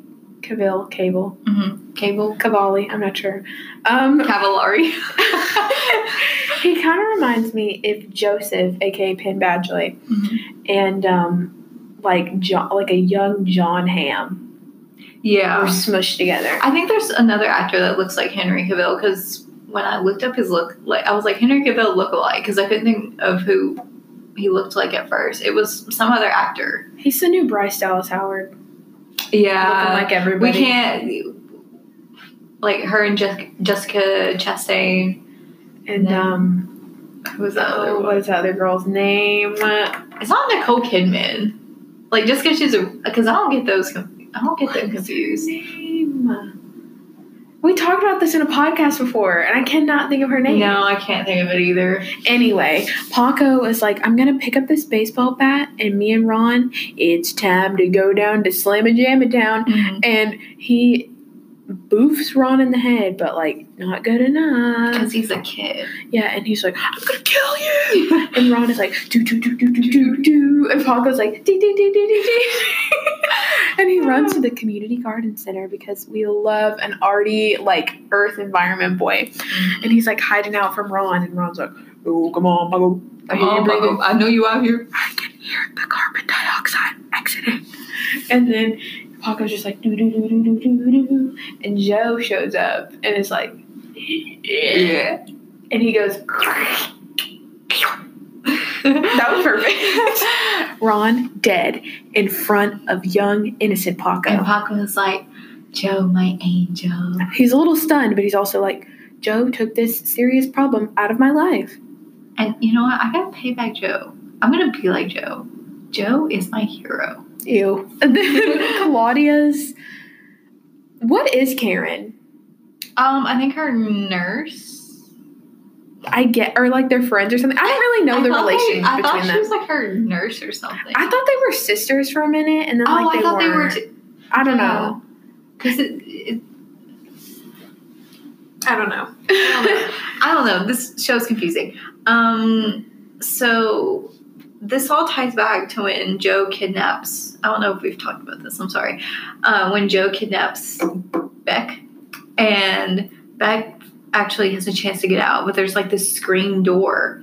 Speaker 1: Cavill, Cable,
Speaker 2: Mm-hmm. Cable
Speaker 1: Cavalli. I'm not sure. Um,
Speaker 2: Cavallari.
Speaker 1: he kind of reminds me if Joseph, aka Penn Badgley,
Speaker 2: Mhm.
Speaker 1: and um, like John, like a young Jon Hamm were
Speaker 2: Yeah,
Speaker 1: smushed together.
Speaker 2: I think there's another actor that looks like Henry Cavill because when I looked up his look, like I was like Henry Cavill look alike because I couldn't think of who he looked like at first. It was some other actor.
Speaker 1: He's the new Bryce Dallas Howard,
Speaker 2: Yeah,
Speaker 1: like
Speaker 2: we can't like her and Jessica, Jessica Chastain.
Speaker 1: And um,
Speaker 2: Who was that other
Speaker 1: oh,
Speaker 2: one?
Speaker 1: what is that other girl's name?
Speaker 2: It's not Nicole Kidman. Like just because she's a because I don't get those. I don't get them confused.
Speaker 1: Name. We talked about this in a podcast before, and I cannot think of her name.
Speaker 2: No, I can't think of it either.
Speaker 1: Anyway, Paco is like, I'm gonna pick up this baseball bat, and me and Ron, it's time to go down to Slam and Jam It Down. Mm-hmm. And he boofs Ron in the head, but like, not good enough.
Speaker 2: Because he's a kid.
Speaker 1: Yeah, and he's like, I'm gonna kill you. And Ron is like, do, do, do, do, do, do, do. And Paco's like, dee, dee, dee, dee, dee, dee. And he runs to the community garden center because we love an arty, like, earth environment boy. And he's like hiding out from Ron, and Ron's like, oh, come on, Paco. I hear you breathing.
Speaker 2: I know you out here.
Speaker 1: I can hear the carbon dioxide exiting. And then Paco's just like, do, do, do, do, do, do, do. And Joe shows up and is like,
Speaker 2: Yeah.
Speaker 1: and he goes, that was perfect. Ron dead in front of young, innocent Paco.
Speaker 2: And
Speaker 1: Paco.
Speaker 2: Was like, Joe, my angel.
Speaker 1: He's a little stunned, but he's also like, Joe took this serious problem out of my life.
Speaker 2: And you know what? I gotta pay back Joe. I'm gonna be like Joe. Joe is my hero.
Speaker 1: Ew. Claudia's. What is Karen?
Speaker 2: Um, I think her nurse.
Speaker 1: I get, or like they're friends or something. I don't really know
Speaker 2: I
Speaker 1: the
Speaker 2: they-
Speaker 1: relation
Speaker 2: I thought
Speaker 1: between
Speaker 2: she was like her nurse or something.
Speaker 1: I thought they were sisters for a minute, and then
Speaker 2: oh,
Speaker 1: like
Speaker 2: I
Speaker 1: they
Speaker 2: thought they were. T-
Speaker 1: I don't know.
Speaker 2: Because it, it,
Speaker 1: I don't know.
Speaker 2: I don't know. This show's confusing. Um, so this all ties back to when Joe kidnaps. I don't know if we've talked about this. I'm sorry. Uh, when Joe kidnaps Beck, and Beck actually has a chance to get out, but there's like this screen door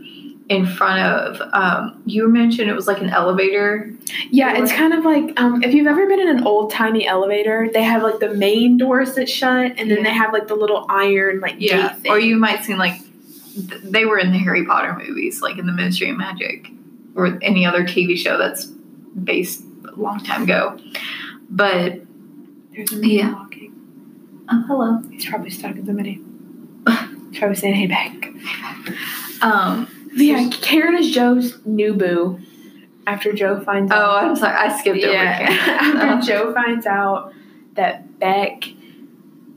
Speaker 2: in front of. Um, you mentioned it was like an elevator.
Speaker 1: Yeah, it's kind of like um, if you've ever been in an old timey elevator, they have like the main doors that shut, and then
Speaker 2: Yeah.
Speaker 1: they have like the little iron like
Speaker 2: Yeah, or you might seen like th- they were in the Harry Potter movies, like in the Ministry of Magic, or any other TV show that's based a long time ago. But
Speaker 1: There's a man
Speaker 2: Yeah.
Speaker 1: walking.
Speaker 2: oh, hello.
Speaker 1: He's probably stuck in somebody. He's probably saying, "Hey, back."
Speaker 2: Um,
Speaker 1: yeah, Karen is Joe's new boo. After Joe finds
Speaker 2: oh,
Speaker 1: out,
Speaker 2: I'm sorry, I skipped over.
Speaker 1: yeah,
Speaker 2: Karen.
Speaker 1: after Joe finds out that Beck,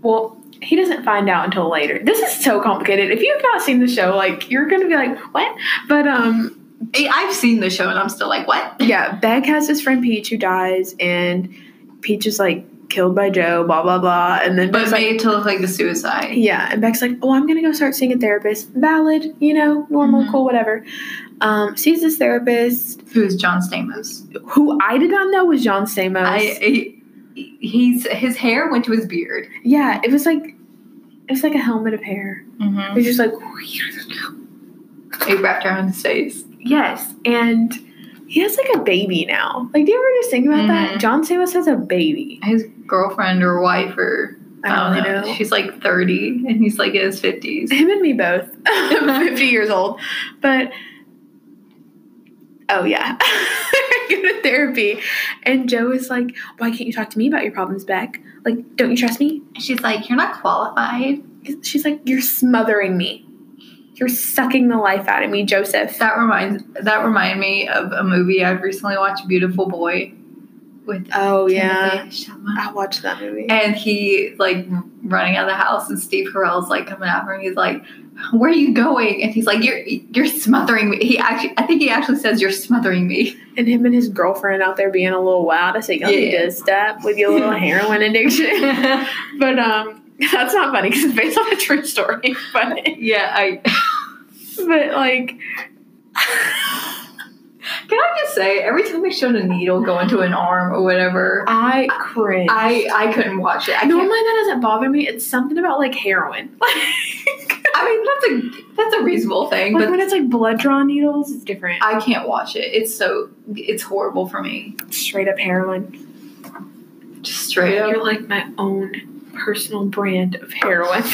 Speaker 1: well, he doesn't find out until later. This is so complicated. If you've not seen the show, like you're gonna be like, "What?" But um,
Speaker 2: I've seen the show and I'm still like, what?
Speaker 1: yeah, Beck has his friend Peach who dies, and Peach is like killed by Joe, blah blah blah, and then
Speaker 2: But
Speaker 1: Beck's like,
Speaker 2: made it to look like a suicide.
Speaker 1: yeah, and Beck's like, oh, I'm gonna go start seeing a therapist. Valid, you know, normal,
Speaker 2: Mhm.
Speaker 1: cool, whatever. Um, sees this therapist
Speaker 2: Who's John Stamos?
Speaker 1: who I did not know was John Stamos.
Speaker 2: I, he, he's his hair went to his beard.
Speaker 1: yeah, it was like it was like a helmet of hair.
Speaker 2: Mm-hmm.
Speaker 1: It was just like
Speaker 2: He wrapped around his face.
Speaker 1: Yes, and he has like a baby now. Like, do you ever just think about that?
Speaker 2: Mhm.
Speaker 1: John Stamos has a baby.
Speaker 2: His girlfriend or wife or
Speaker 1: I don't really know.
Speaker 2: She's like 30 and he's like in his 50s.
Speaker 1: Him and me both. 50 years old. But oh yeah. Go to therapy. And Joe is like, Why can't you talk to me about your problems, Beck? Like, don't you trust me?
Speaker 2: She's like, You're not qualified.
Speaker 1: She's like, You're smothering me. You're sucking the life out of me, Joseph.
Speaker 2: That reminds that reminded me of a movie I've recently watched, Beautiful Boy, with
Speaker 1: Oh yeah.
Speaker 2: Timothy
Speaker 1: I watched that movie.
Speaker 2: And he like running out of the house, and Steve Carell's like coming after him. He's like, "Where are you going?" And he's like, "You're you're smothering me." He actually, I think he actually says, "You're smothering me."
Speaker 1: And him and his girlfriend out there being a little wild. I say, y'all need
Speaker 2: Yeah.
Speaker 1: to stop with your little heroin addiction. but um, that's not funny because it's based on a true story. But
Speaker 2: yeah, I
Speaker 1: but like,
Speaker 2: can I just say every time they showed a needle go into an arm or whatever,
Speaker 1: I cringe.
Speaker 2: I I couldn't watch it. I
Speaker 1: Normally that doesn't bother me. It's something about like heroin. Like,
Speaker 2: I mean that's a that's a reasonable thing,
Speaker 1: like
Speaker 2: but
Speaker 1: when it's like blood draw needles, it's different.
Speaker 2: I can't watch it. It's so it's horrible for me.
Speaker 1: Straight up heroin.
Speaker 2: Just straight up.
Speaker 1: You're like my own personal brand of heroin.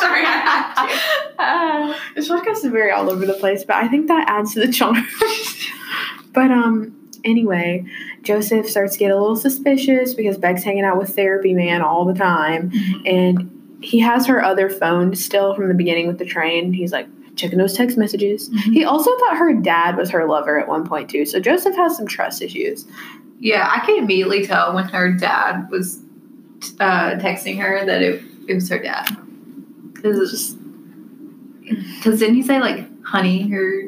Speaker 1: Sorry, I had to.
Speaker 2: Uh,
Speaker 1: This podcast is very all over the place, but I think that adds to the charm. but um, anyway, Joseph starts to get a little suspicious because Beck's hanging out with therapy man all the time, and he has her other phone still from the beginning with the train. He's like checking those text messages.
Speaker 2: Mhm.
Speaker 1: He also thought her dad was her lover at one point too. So Joseph has some trust issues.
Speaker 2: Yeah, I could immediately tell when her dad was uh, texting her that it, it was her dad. Because. Because didn't he say, like, honey or.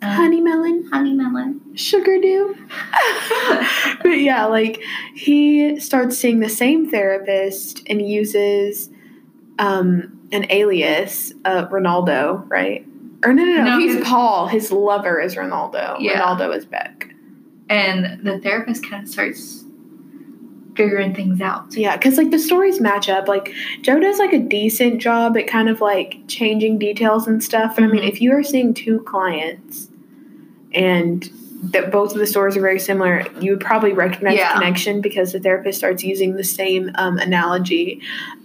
Speaker 2: Uh,
Speaker 1: Honey melon,
Speaker 2: honey melon?
Speaker 1: sugar do. but yeah, like he starts seeing the same therapist and uses um, an alias, uh, Ronaldo, right? Or no, no, no,
Speaker 2: No,
Speaker 1: he's
Speaker 2: his-
Speaker 1: Paul. His lover is Ronaldo.
Speaker 2: Yeah.
Speaker 1: Ronaldo is Beck.
Speaker 2: And the therapist kind of starts figuring things out.
Speaker 1: Yeah, because like the stories match up. Like Joe does like a decent job at kind of like changing details and stuff. And I mean,
Speaker 2: Mhm.
Speaker 1: if you are seeing two clients and that both of the stories are very similar, you would probably recognize
Speaker 2: Yeah.
Speaker 1: the connection because the therapist starts using the same um, analogy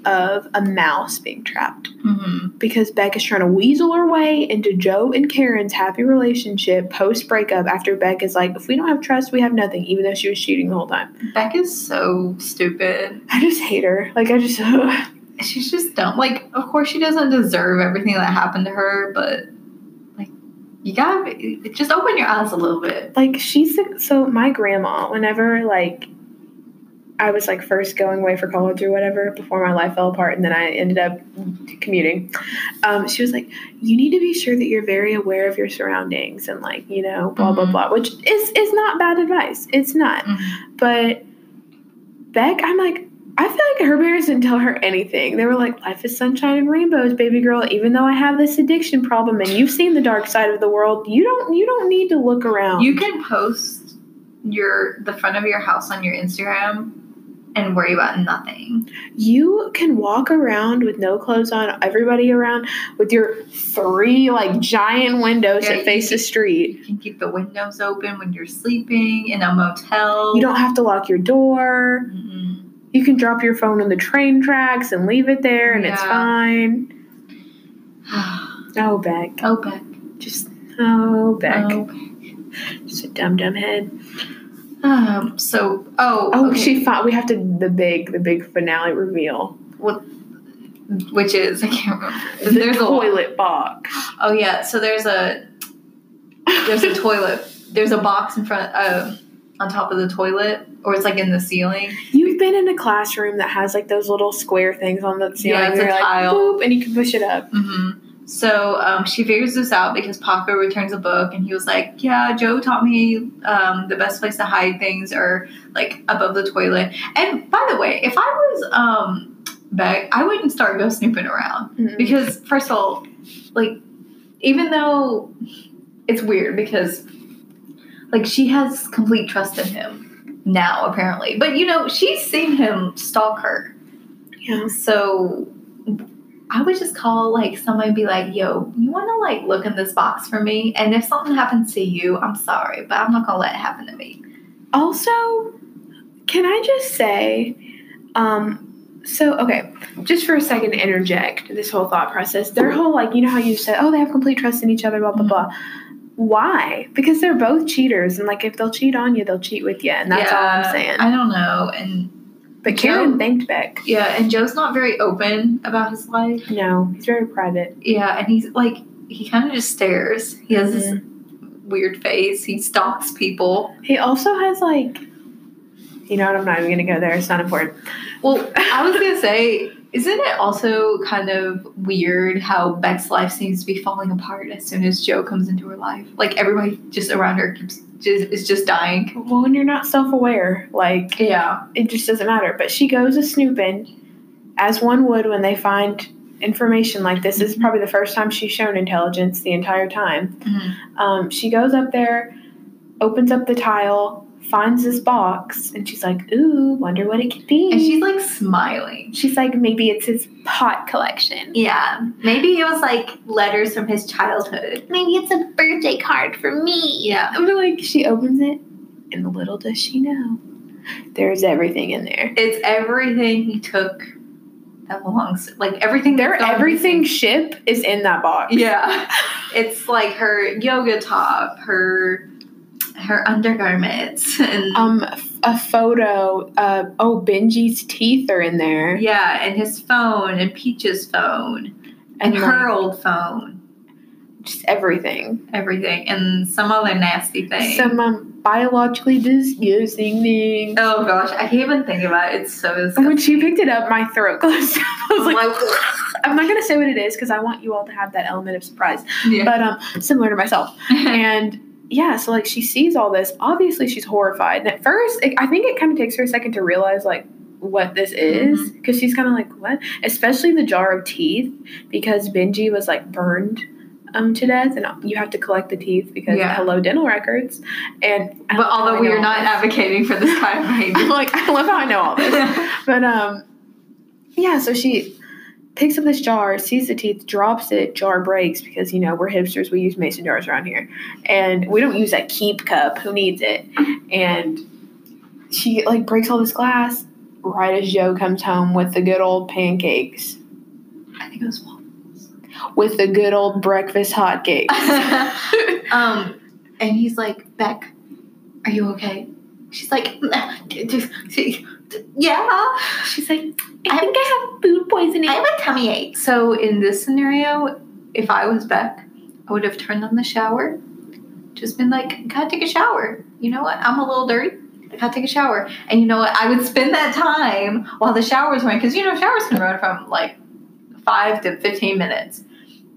Speaker 1: of a mouse being trapped.
Speaker 2: Mm-hmm.
Speaker 1: Because Beck is trying to weasel her way into Joe and Karen's happy relationship post breakup after Beck is like, if we don't have trust, we have nothing, even though she was cheating the whole time.
Speaker 2: Beck is so stupid.
Speaker 1: I just hate her. Like, I just.
Speaker 2: She's just dumb. Like, of course, she doesn't deserve everything that happened to her, but, You gotta just open your eyes a little bit.
Speaker 1: Like she's so my grandma. Whenever like I was like first going away for college or whatever before my life fell apart, and then I ended up commuting. Um, she was like, "You need to be sure that you're very aware of your surroundings and like you know blah blah
Speaker 2: Mhm.
Speaker 1: blah," which is is not bad advice. It's not, but Beck, I'm like. I feel like her parents didn't tell her anything. They were like, "Life is sunshine and rainbows, baby girl. Even though I have this addiction problem, and you've seen the dark side of the world, you don't you don't need to look around."
Speaker 2: You can post your the front of your house on your Instagram and worry about nothing.
Speaker 1: You can walk around with no clothes on, everybody around with your three like giant windows
Speaker 2: Yeah,
Speaker 1: that face
Speaker 2: you-
Speaker 1: the street.
Speaker 2: You can keep the windows open when you're sleeping in a motel.
Speaker 1: You don't have to lock your door.
Speaker 2: Mm-mm.
Speaker 1: You can drop your phone on the train tracks and leave it there and it's fine. Oh, Beck.
Speaker 2: oh, Beck.
Speaker 1: Just, oh, Beck.
Speaker 2: Oh.
Speaker 1: Just a dumb, dumb head.
Speaker 2: Um, so, oh,
Speaker 1: Oh,
Speaker 2: okay.
Speaker 1: she thought we have to, the big, the big finale reveal. What?
Speaker 2: which is I can't remember.
Speaker 1: The
Speaker 2: There's a
Speaker 1: toilet box.
Speaker 2: Oh yeah, so there's a there's a toilet. There's a box in front um on top of the toilet, or it's like in the ceiling.
Speaker 1: You've been in a classroom that has like those little square things on the ceiling.
Speaker 2: Yeah, it's
Speaker 1: and
Speaker 2: a
Speaker 1: you're
Speaker 2: tile.
Speaker 1: Like, Boop, and you can push it up.
Speaker 2: Mm-hmm. So um, she figures this out because Paco returns a book, and he was like, "Yeah, Joe taught me um, the best place to hide things are like above the toilet." And by the way, if I was um, Beck, I wouldn't start go snooping around
Speaker 1: Mhm.
Speaker 2: because first of all, like even though it's weird because like she has complete trust in him now apparently, but you know she's seen him stalk her.
Speaker 1: Yeah.
Speaker 2: So I would just call like somebody and be like, yo, you wanna like look in this box for me? And if something happens to you, I'm sorry, but I'm not gonna let it happen to me.
Speaker 1: Also, can I just say, um, so okay, just for a second to interject this whole thought process. Their whole like, you know how you said, oh, they have complete trust in each other, blah blah
Speaker 2: Mhm.
Speaker 1: blah. Why? Because they're both cheaters, and like if they'll cheat on you, they'll cheat with you, and that's all I'm saying.
Speaker 2: I don't know. And
Speaker 1: but
Speaker 2: Joe-
Speaker 1: Karen thanked Beck.
Speaker 2: yeah, and Joe's not very open about his life.
Speaker 1: No, he's very private.
Speaker 2: Yeah, and he's like he kind of just stares. He has this
Speaker 1: Mm-hmm.
Speaker 2: weird face. He stalks people.
Speaker 1: He also has like, you know what? I'm not even gonna go there. It's not important.
Speaker 2: Well, I was gonna say, isn't it also kind of weird how Beck's life seems to be falling apart as soon as Joe comes into her life? Like everybody just around her keeps just, is just dying.
Speaker 1: Well, when you're not self-aware, like
Speaker 2: Yeah.
Speaker 1: it just doesn't matter. But she goes a snooping, as one would when they find information like this. This is probably the first time she's shown intelligence the entire time. Um, she goes up there, opens up the tile, finds this box, and she's like, "Ooh, wonder what it could be."
Speaker 2: And she's like smiling.
Speaker 1: she's like, "Maybe it's his pot collection.
Speaker 2: Yeah. Maybe it was like letters from his childhood.
Speaker 1: Maybe it's a birthday card for me."
Speaker 2: Yeah.
Speaker 1: We're like, she opens it, and little does she know, there's everything in there.
Speaker 2: It's everything he took that belongs like everything
Speaker 1: Their everything ship is in that box.
Speaker 2: Yeah. It's like her yoga top, her her undergarments and
Speaker 1: um a photo uh oh benji's teeth are in there
Speaker 2: yeah, and his phone and Peach's phone and,
Speaker 1: And,
Speaker 2: her
Speaker 1: like-
Speaker 2: old phone,
Speaker 1: just everything
Speaker 2: everything, and some other nasty thing.
Speaker 1: some um, biologically disgusting thing
Speaker 2: oh gosh, I can't even think about it. It's so disgusting.
Speaker 1: when she picked it up my throat closed up. i was like
Speaker 2: Like,
Speaker 1: i'm not gonna say what it is because i want you all to have that element of surprise
Speaker 2: yeah.
Speaker 1: but um similar to myself and yeah so like she sees all this obviously she's horrified and at first it, i think it kind of takes her a second to realize like what this is because she's kind of like what especially the jar of teeth because benji was like burned um to death and you have to collect the teeth because
Speaker 2: Yeah.
Speaker 1: hello dental records and
Speaker 2: but although we are not
Speaker 1: this.
Speaker 2: advocating for this kind of
Speaker 1: I'm
Speaker 2: behavior.
Speaker 1: like i love how i know all this but um yeah so she picks up this jar sees the teeth drops it jar breaks because you know we're hipsters we use mason jars around here. And we don't use that keep cup. Who needs it? And she like breaks all this glass right as joe comes home with the good old pancakes.
Speaker 2: I think it was waffles.
Speaker 1: with the good old breakfast hotcakes.
Speaker 2: Um, and he's like, Beck, are you okay? She's like, yeah.
Speaker 1: she's like i think i have food poisoning
Speaker 2: I have a tummy ache. So in this scenario, if I was Beck, I would have turned on the shower, just been like, gotta take a shower. You know what? I'm a little dirty. I gotta take a shower. And you know what? I would spend that time while the shower's running, because you know, showers can run from like five to 15 minutes.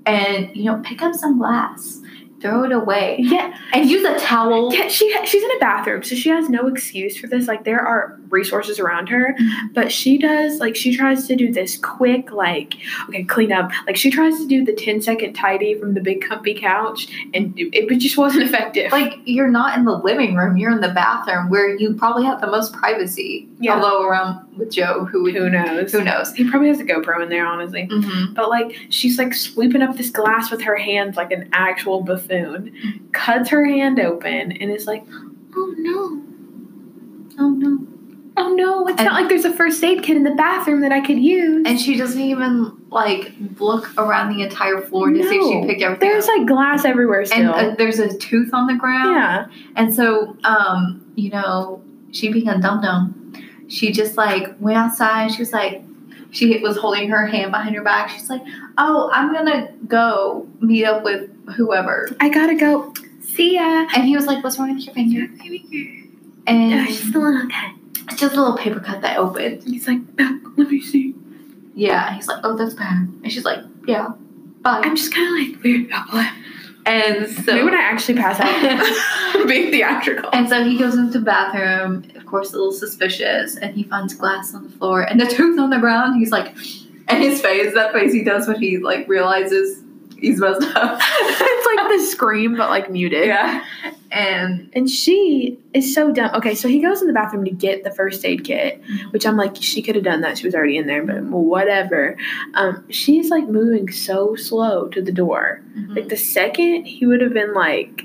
Speaker 2: And, you know, pick up some glass, throw it away,
Speaker 1: Yeah,
Speaker 2: and use a towel.
Speaker 1: Yeah, she she's in a bathroom, so she has no excuse for this. Like there are resources around her,
Speaker 2: Mhm.
Speaker 1: but she does like she tries to do this quick like okay clean up. Like she tries to do the 10 second tidy from the big comfy couch, and it, it just wasn't effective.
Speaker 2: Like, you're not in the living room, you're in the bathroom where you probably have the most privacy.
Speaker 1: Yeah.
Speaker 2: Although, around with Joe, who
Speaker 1: who knows?
Speaker 2: who knows?
Speaker 1: He probably has a GoPro in there, honestly.
Speaker 2: Mm-hmm.
Speaker 1: But like she's like sweeping up this glass with her hands like an actual buffoon, cuts her hand open, and is like, "Oh no,
Speaker 2: Oh no.
Speaker 1: oh no! It's
Speaker 2: And-
Speaker 1: not like there's a first aid kit in the bathroom that I could use."
Speaker 2: And she doesn't even like look around the entire floor to see if she
Speaker 1: No.
Speaker 2: picked everything
Speaker 1: There's
Speaker 2: up.
Speaker 1: like glass everywhere
Speaker 2: and
Speaker 1: still.
Speaker 2: uh, there's a tooth on the ground.
Speaker 1: yeah.
Speaker 2: And so, um, you know, she being a dum dum, she just like went outside. She was like, she was holding her hand behind her back. She's like, "Oh, I'm gonna go meet up with whoever."
Speaker 1: I gotta go. See ya.
Speaker 2: And he was like, "What's wrong with your finger?" And
Speaker 1: Yeah, she's a little cut.
Speaker 2: it's just a little paper cut that opened.
Speaker 1: And he's like, "Oh, let me see.
Speaker 2: Yeah. He's like, "Oh, that's bad." And she's like, "Yeah, bye."
Speaker 1: I'm just kind of like weird oh, about it.
Speaker 2: And so
Speaker 1: Maybe when I actually pass out, being theatrical.
Speaker 2: And so he goes into the bathroom, of course, a little suspicious, and he finds glass on the floor and the tooth on the ground. He's like, and his face, that face he does when he like realizes he's messed up.
Speaker 1: it's like the scream, but like muted.
Speaker 2: yeah. And
Speaker 1: And she is so dumb. Okay, so he goes in the bathroom to get the first aid kit, which I'm like, she could have done that. She was already in there, but whatever. Um, she's like moving so slow to the door. Like the second he would have been like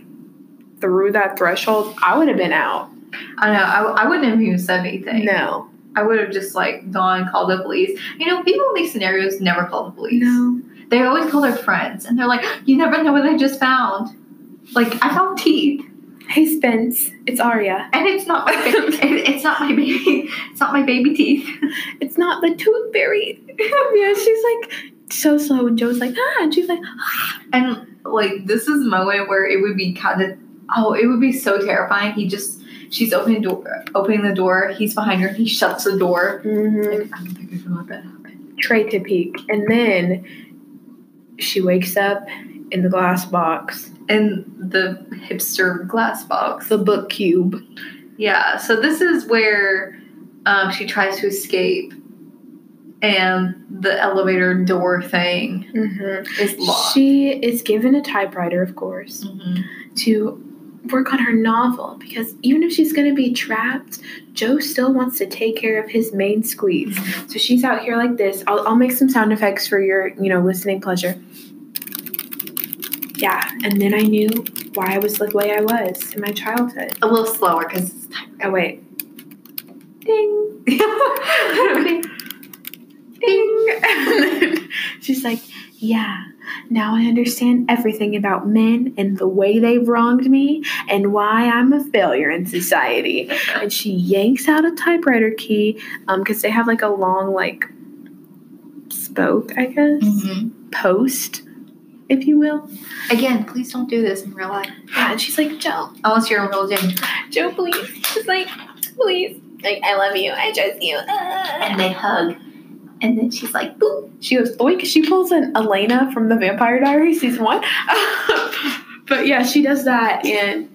Speaker 1: through that threshold, I would have been out.
Speaker 2: I know, I, I wouldn't have even said anything.
Speaker 1: No,
Speaker 2: I would have just like gone, called the police. You know, people in these scenarios never call the police.
Speaker 1: no.
Speaker 2: They always call their friends, and they're like, you never know what I just found. Like, I found teeth.
Speaker 1: Hey Spence, it's Aria.
Speaker 2: And it's not my baby. it's not my baby. It's not my baby teeth.
Speaker 1: It's not the tooth fairy. yeah, she's like so slow, and Joe's like ah, and she's like ah.
Speaker 2: And like this is a moment where it would be kind of oh, it would be so terrifying. He just she's opening the door, opening the door. He's behind her. and He shuts the door.
Speaker 1: mm-hmm.
Speaker 2: Like, I don't think it's gonna happen.
Speaker 1: tray to peek, and then she wakes up in the glass box,
Speaker 2: And the hipster glass box.
Speaker 1: the book cube.
Speaker 2: Yeah. So this is where um, she tries to escape, and the elevator door thing
Speaker 1: Mm-hmm.
Speaker 2: is locked.
Speaker 1: She is given a typewriter, of course,
Speaker 2: Mhm.
Speaker 1: to work on her novel because even if she's going to be trapped, Joe still wants to take care of his main squeeze. So she's out here like this. I'll, I'll make some sound effects for your, you know, listening pleasure. Yeah, and then I knew why I was the way I was in my childhood.
Speaker 2: A little slower because it's time.
Speaker 1: Oh wait, ding,
Speaker 2: time.
Speaker 1: ding. She's like, "Yeah, now I understand everything about men and the way they've wronged me and why I'm a failure in society." And she yanks out a typewriter key, um, because they have like a long like spoke, I guess,
Speaker 2: Mhm.
Speaker 1: post, if you will.
Speaker 2: Again, please don't do this in real life.
Speaker 1: Yeah, and she's like, "Joe,
Speaker 2: Unless you're in real danger.
Speaker 1: Joe, please." She's like, "Please." Like, I love you. I trust you.
Speaker 2: And they hug. And then she's like, boop.
Speaker 1: She goes, boink. She pulls an Elena from the Vampire Diaries season one. but yeah, she does that, and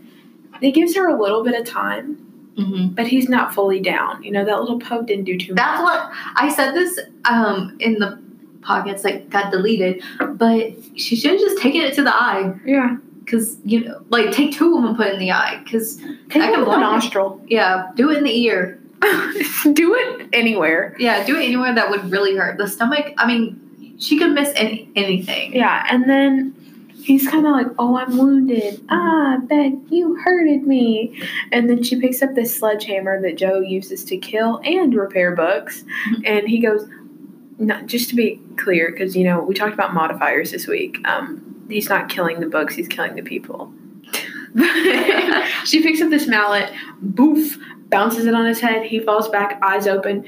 Speaker 1: it gives her a little bit of time,
Speaker 2: Mm-hmm.
Speaker 1: but he's not fully down. You know, that little poke didn't do too much.
Speaker 2: That's what I said this um in the pockets that got deleted, but she should have just taken it to the eye.
Speaker 1: Yeah.
Speaker 2: Because, you know, like take two of them and put it in the eye. Because,
Speaker 1: Take
Speaker 2: I can blind
Speaker 1: nostril.
Speaker 2: yeah, do it in the ear.
Speaker 1: do it anywhere.
Speaker 2: Yeah, do it anywhere that would really hurt. The stomach, I mean, she could miss any anything.
Speaker 1: Yeah, and then he's kind of like, "Oh, I'm wounded. Ah, Ben, you hurted me." And then she picks up this sledgehammer that Joe uses to kill and repair books,
Speaker 2: Mhm.
Speaker 1: and he goes, not, just to be clear, because you know we talked about modifiers this week. Um, he's not killing the books; he's killing the people." she picks up this mallet, boof, bounces it on his head. He falls back, eyes open.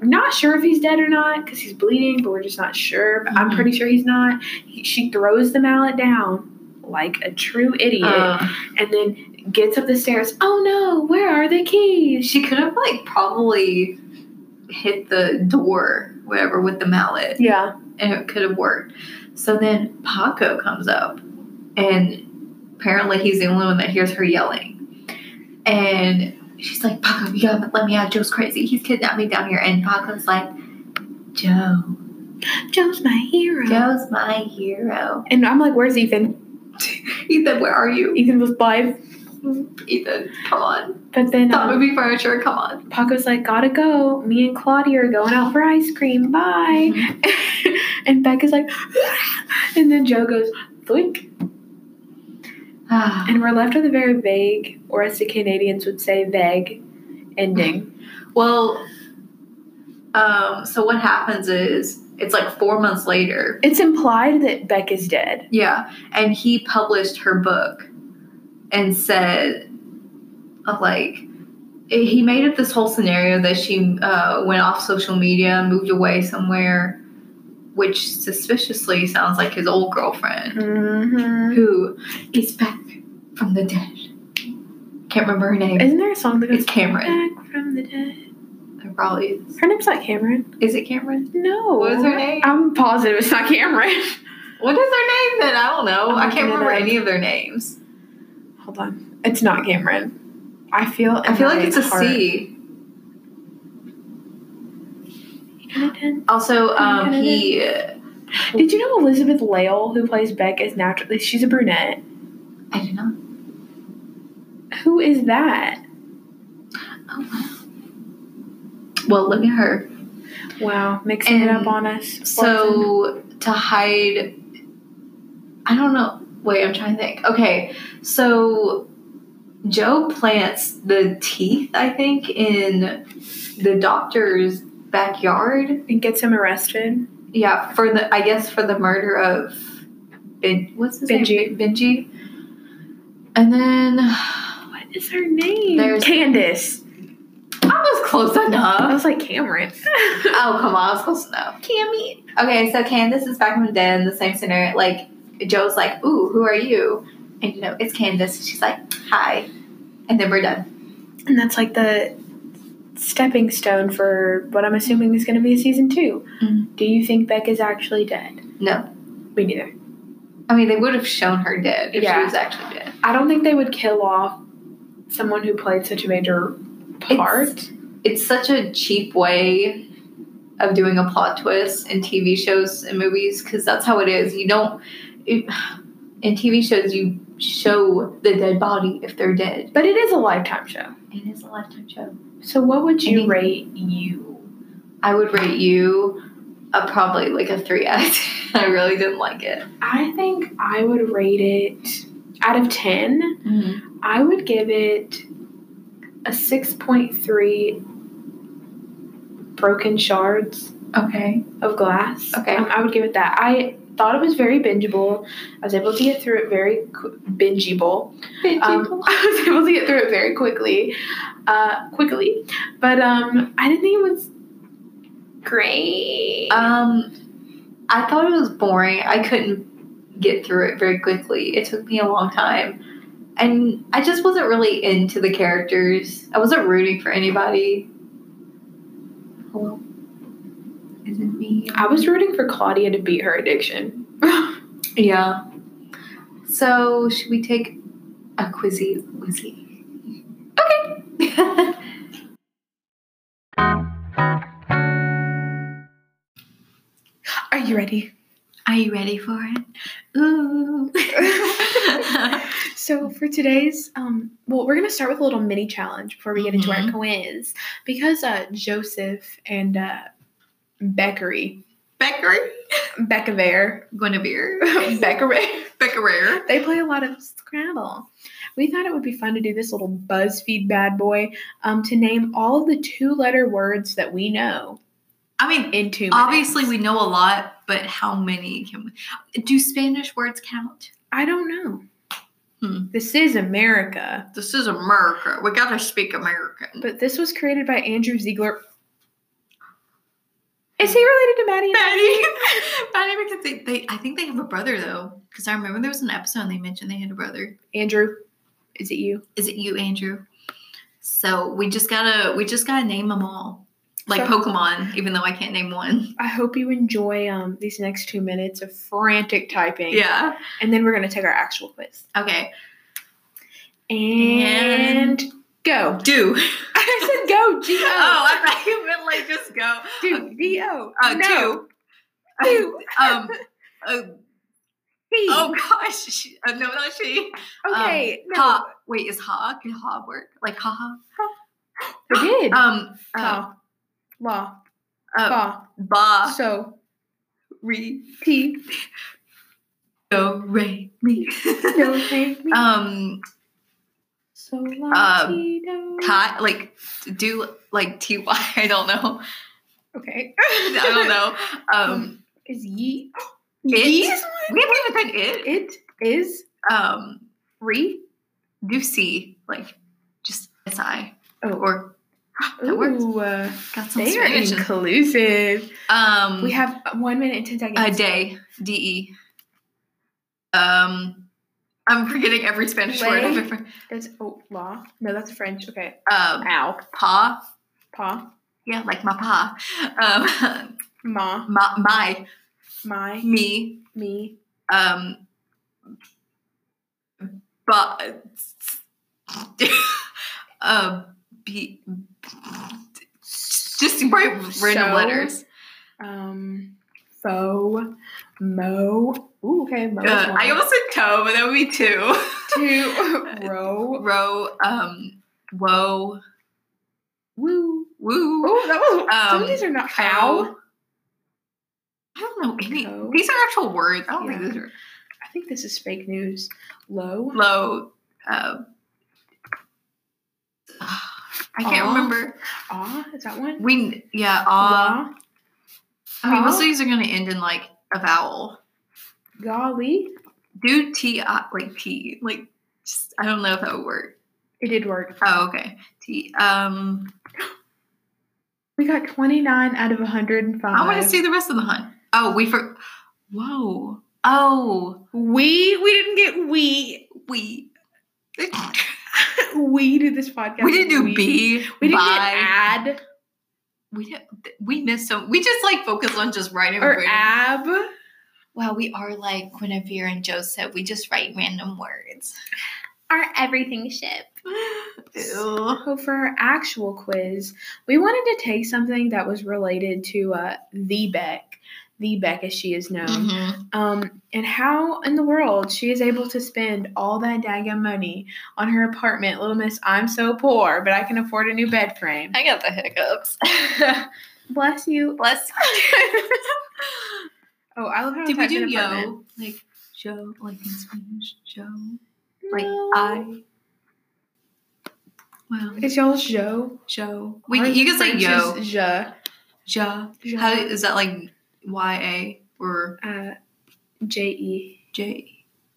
Speaker 1: Not sure if he's dead or not because he's bleeding, but we're just not sure. But I'm
Speaker 2: Mhm.
Speaker 1: pretty sure he's not. He, she throws the mallet down, like a true idiot
Speaker 2: Uh,
Speaker 1: and then gets up the stairs. Oh no, where are the keys?
Speaker 2: she could have like probably hit the door, whatever, with the mallet,
Speaker 1: Yeah.
Speaker 2: and it could have worked. So then Paco comes up, and apparently he's the only one that hears her yelling, and she's like, "Paco, you gotta let me out. Joe's crazy. He's kidnapped me down here." And Paco's like, "Joe,
Speaker 1: Joe's my hero.
Speaker 2: Joe's my hero."
Speaker 1: And I'm like, where's Ethan?
Speaker 2: Ethan, where are you?
Speaker 1: Ethan was five.
Speaker 2: Ethan, come on.
Speaker 1: But then
Speaker 2: Stop
Speaker 1: um,
Speaker 2: moving furniture. Come on.
Speaker 1: Paco's like, gotta go. Me and Claudia are going out for ice cream. Bye. and Becca's like, and then Joe goes, thwink.
Speaker 2: Ah.
Speaker 1: And we're left with a very vague, or as the Canadians would say, vague ending.
Speaker 2: Well, um, so what happens is it's like four months later.
Speaker 1: It's implied that Beck is dead.
Speaker 2: Yeah, and he published her book and said, uh, like, he made up this whole scenario that she uh, went off social media, moved away somewhere, which suspiciously sounds like his old girlfriend,
Speaker 1: Mm-hmm.
Speaker 2: who is back from the dead. Can't remember her name.
Speaker 1: Isn't there a song that goes
Speaker 2: It's Cameron.
Speaker 1: Back from the dead?
Speaker 2: It probably is.
Speaker 1: Her name's not Cameron.
Speaker 2: Is it Cameron?
Speaker 1: No.
Speaker 2: What is her name?
Speaker 1: I'm positive it's not Cameron.
Speaker 2: What is her name then? I don't know.
Speaker 1: I'm
Speaker 2: I can't remember any of their names.
Speaker 1: Hold on. It's not Cameron. I feel.
Speaker 2: I feel like it's a
Speaker 1: heart-
Speaker 2: C. Also, um, he.
Speaker 1: Did you know Elizabeth Lail, who plays Beck, is naturally she's a brunette?
Speaker 2: I don't know.
Speaker 1: Who is that?
Speaker 2: Oh wow. Well, look at her.
Speaker 1: Wow, mixing it up on us.
Speaker 2: So to hide, I don't know. Wait, I'm trying to think. Okay, so Joe plants the teeth. I think in the doctor's backyard.
Speaker 1: and gets him arrested.
Speaker 2: Yeah, for the I guess for the murder of ben, what's his
Speaker 1: Benji.
Speaker 2: name? Benji. And then
Speaker 1: is her name?
Speaker 2: There's-
Speaker 1: Candace.
Speaker 2: I was close enough.
Speaker 1: I was like Cameron.
Speaker 2: oh come on, I was close enough.
Speaker 1: Cammy.
Speaker 2: Okay, so Candace is back from the dead in the same center. Like Joe's like, "Ooh, who are you?" And you know, it's Candace. She's like, "Hi," and then we're done.
Speaker 1: And that's like the stepping stone for what I'm assuming is going to be season 2
Speaker 2: Mhm.
Speaker 1: Do you think Beck is actually dead?
Speaker 2: No,
Speaker 1: Me neither.
Speaker 2: I mean they would have shown her dead if
Speaker 1: Yeah.
Speaker 2: she was actually dead.
Speaker 1: I don't think they would kill off someone who played such a major part.
Speaker 2: It's such a cheap way of doing a plot twist in TV shows and movies because that's how it is. You don't it, in TV shows you show the dead body if they're dead.
Speaker 1: But it is a lifetime show.
Speaker 2: It is a lifetime show.
Speaker 1: So what would you
Speaker 2: Any-
Speaker 1: rate you?
Speaker 2: I would rate you a probably like a three out. I really didn't like it.
Speaker 1: I think I would rate it out of 10. I would give it a 6.3 broken shards
Speaker 2: Okay.
Speaker 1: of glass.
Speaker 2: Okay.
Speaker 1: Um, I would give it that. I thought it was very bingeable. I was able to get through it very qu- bingeable. Um, I was able to get through it very quickly, uh, quickly. But um, I didn't think it was great.
Speaker 2: um, I thought it was boring. I couldn't get through it very quickly. It took me a long time. And I just wasn't really into the characters. I wasn't rooting for anybody. Hello? Is it me?
Speaker 1: I was rooting for Claudia to beat her addiction.
Speaker 2: Yeah. So, should we take a quizzy quizzy? Okay.
Speaker 1: Are you ready?
Speaker 2: Are you ready for it? Ooh.
Speaker 1: So for today's, um, well, we're gonna start with a little mini challenge before we get into our
Speaker 2: Mhm.
Speaker 1: quiz, because uh, Joseph and uh, Beckery,
Speaker 2: Beckery.
Speaker 1: Beckaver,
Speaker 2: Guinevere.
Speaker 1: Beckery,
Speaker 2: Beckerer.
Speaker 1: they play a lot of Scrabble. We thought it would be fun to do this little BuzzFeed bad boy, um, to name all of the two-letter words that we know
Speaker 2: I mean,
Speaker 1: in two minutes.
Speaker 2: obviously we know a lot, but how many can we? Do Spanish words count?
Speaker 1: I don't know.
Speaker 2: Hmm.
Speaker 1: This is America,
Speaker 2: This is America. We gotta speak American.
Speaker 1: but this was created by Andrew Ziegler. Is he related to Maddie?
Speaker 2: Maddie. Maddie because they, they I think they have a brother though. Because I remember there was an episode and they mentioned they had a brother.
Speaker 1: Andrew, is it you?
Speaker 2: Is it you, Andrew? So we just gotta we just gotta name them all. Like
Speaker 1: So-
Speaker 2: Pokemon, even though I can't name one.
Speaker 1: I hope you enjoy um these next two minutes of frantic typing.
Speaker 2: Yeah.
Speaker 1: And then we're gonna take our actual quiz.
Speaker 2: Okay.
Speaker 1: And, go.
Speaker 2: Do.
Speaker 1: I said go. G O.
Speaker 2: Oh, I thought you meant like just go.
Speaker 1: Dude, D O.
Speaker 2: Uh,
Speaker 1: no.
Speaker 2: two.
Speaker 1: Two.
Speaker 2: Um. uh, oh gosh. She- Uh, no, not she.
Speaker 1: Okay.
Speaker 2: Um,
Speaker 1: no.
Speaker 2: Ha. Wait, is ha? Can ha work? Like ha ha?
Speaker 1: It did.
Speaker 2: Um. Uh,
Speaker 1: Ka. La.
Speaker 2: uh,
Speaker 1: Fa.
Speaker 2: ba.
Speaker 1: So.
Speaker 2: Re.
Speaker 1: T.
Speaker 2: Do. Re. Mi.
Speaker 1: Do. Re. Mi.
Speaker 2: um.
Speaker 1: So. La.
Speaker 2: um,
Speaker 1: Ti. Do.
Speaker 2: Ti. Like do like ty. I don't know.
Speaker 1: Okay.
Speaker 2: I don't know. Um.
Speaker 1: Is ye.
Speaker 2: It.
Speaker 1: Ye is
Speaker 2: We haven't even done it.
Speaker 1: It is
Speaker 2: Um.
Speaker 1: re.
Speaker 2: Do see like just si
Speaker 1: Oh.
Speaker 2: or that.
Speaker 1: Ooh, uh,
Speaker 2: Got some
Speaker 1: they are inclusive.
Speaker 2: Um.
Speaker 1: We have one minute and ten seconds.
Speaker 2: a day. D E. Um. I'm forgetting every Spanish word
Speaker 1: Lay.
Speaker 2: ever.
Speaker 1: That's oh law. No, that's French. Okay.
Speaker 2: Um.
Speaker 1: Ow.
Speaker 2: Pa.
Speaker 1: Pa.
Speaker 2: Yeah, like my pa. Um.
Speaker 1: Ma.
Speaker 2: My. My.
Speaker 1: My.
Speaker 2: Me.
Speaker 1: Me.
Speaker 2: Um. But. uh. Be. Just write random
Speaker 1: So,
Speaker 2: letters.
Speaker 1: Um. Fo. Mo. Ooh, okay. Mo.
Speaker 2: Uh. I almost said toe, but that would be two.
Speaker 1: two. Row.
Speaker 2: Row. Um. Whoa.
Speaker 1: Woo.
Speaker 2: Woo.
Speaker 1: Oh, that was. some
Speaker 2: Um,
Speaker 1: of these are not. How?
Speaker 2: I don't know any.
Speaker 1: Co-
Speaker 2: These are actual words. I don't
Speaker 1: Yeah.
Speaker 2: think these are
Speaker 1: I think this is fake news. Low.
Speaker 2: low. Uh, I can't
Speaker 1: Aw.
Speaker 2: remember.
Speaker 1: Ah, is that one?
Speaker 2: We yeah. Uh,
Speaker 1: Law.
Speaker 2: I mean, most of these are going to end in like a vowel.
Speaker 1: Golly.
Speaker 2: Do T I like P like. Just, I don't know if that would work.
Speaker 1: It did work.
Speaker 2: Oh, okay. T. Um,
Speaker 1: We got 29 out of 105.
Speaker 2: I want to see the rest of the hunt. Oh, we for. Whoa. Oh,
Speaker 1: We we didn't get we
Speaker 2: we.
Speaker 1: we did this podcast.
Speaker 2: we didn't do
Speaker 1: we.
Speaker 2: B.
Speaker 1: We didn't
Speaker 2: by.
Speaker 1: get ad
Speaker 2: We did. We missed some. We just like focus on just writing.
Speaker 1: or ab.
Speaker 2: Well, we are like Guinevere and Joseph. We just write random words.
Speaker 1: Our everything ship.
Speaker 2: Ew.
Speaker 1: So for our actual quiz, we wanted to take something that was related to uh, the Beck, the Beck as she is known,
Speaker 2: Mhm.
Speaker 1: um, and how in the world she is able to spend all that daggum money on her apartment. Little Miss, I'm so poor, but I can afford a new bed frame.
Speaker 2: I got the hiccups.
Speaker 1: Bless you.
Speaker 2: Bless.
Speaker 1: Oh, I love how
Speaker 2: Did we do yo? Like Joe, like in Spanish, Joe. Like
Speaker 1: No.
Speaker 2: I. Well,
Speaker 1: Is y'all's Joe?
Speaker 2: Joe. We you can say yo. Ja.
Speaker 1: Je.
Speaker 2: How is that like Y A or
Speaker 1: Uh, J E.
Speaker 2: J?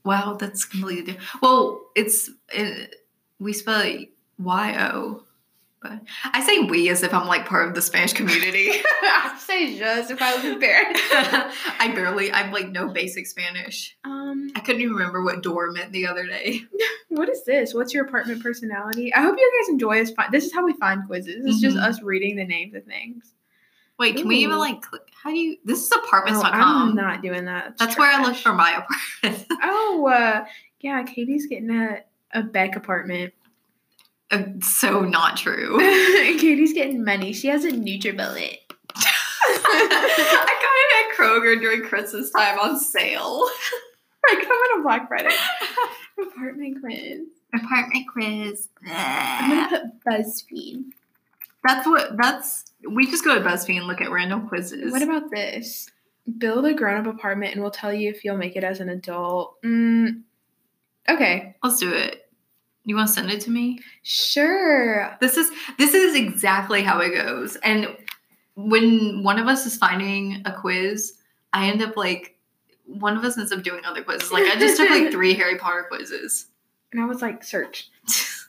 Speaker 2: Wow, that's completely different. Well, it's it, we spell it Y O, but I say we as if I'm like part of the Spanish community.
Speaker 1: I say just if I was embarrassed.
Speaker 2: I barely, I'm like no basic Spanish.
Speaker 1: um,
Speaker 2: I couldn't even remember what door meant the other day.
Speaker 1: what is this? What's your apartment personality? I hope you guys enjoy this. This is how we find quizzes. It's just
Speaker 2: Mhm.
Speaker 1: us reading the names of things.
Speaker 2: Wait, can we even like click? How do you? This is
Speaker 1: Oh,
Speaker 2: apartments.com.
Speaker 1: I'm not doing that.
Speaker 2: That's where I look for my apartment.
Speaker 1: Oh, uh, yeah. Katie's getting a a Beck apartment.
Speaker 2: Uh, so not true.
Speaker 1: Katie's getting money. She has a NutriBullet.
Speaker 2: I got it at Kroger during Christmas time on sale.
Speaker 1: I come on a Black Friday. apartment quiz.
Speaker 2: Apartment quiz.
Speaker 1: I'm gonna put BuzzFeed.
Speaker 2: That's what. That's we just go to BuzzFeed and look at random quizzes.
Speaker 1: What about this? Build a grown-up apartment and we'll tell you if you'll make it as an adult. Mm, okay,
Speaker 2: Let's do it. You want to send it to me?
Speaker 1: sure.
Speaker 2: This is this is exactly how it goes. And when one of us is finding a quiz, I end up like one of us ends up doing other quizzes. Like I just took like three Harry Potter quizzes.
Speaker 1: And I was like, search.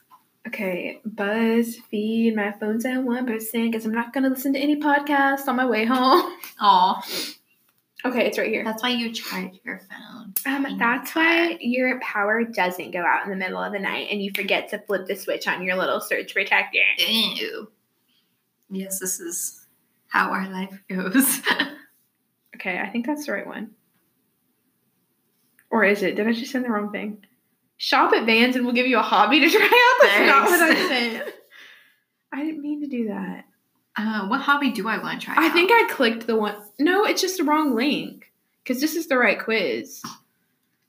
Speaker 1: Okay, BuzzFeed. My phone's at one percent because I'm not gonna listen to any podcasts on my way home.
Speaker 2: Oh,
Speaker 1: Okay, it's right here.
Speaker 2: that's why you charge your phone.
Speaker 1: Um, that's why your power doesn't go out in the middle of the night and you forget to flip the switch on your little surge protector.
Speaker 2: Ew. Yes, this is how our life goes.
Speaker 1: Okay, I think that's the right one. Or is it? Did I just send the wrong thing? Shop at Vans and we'll give you a hobby to try out. That's not what I
Speaker 2: Thanks.
Speaker 1: sent. I didn't mean to do that.
Speaker 2: uh, what hobby do I want to try?
Speaker 1: I
Speaker 2: out?
Speaker 1: think I clicked the one. No, it's just the wrong link. Because this is the right quiz.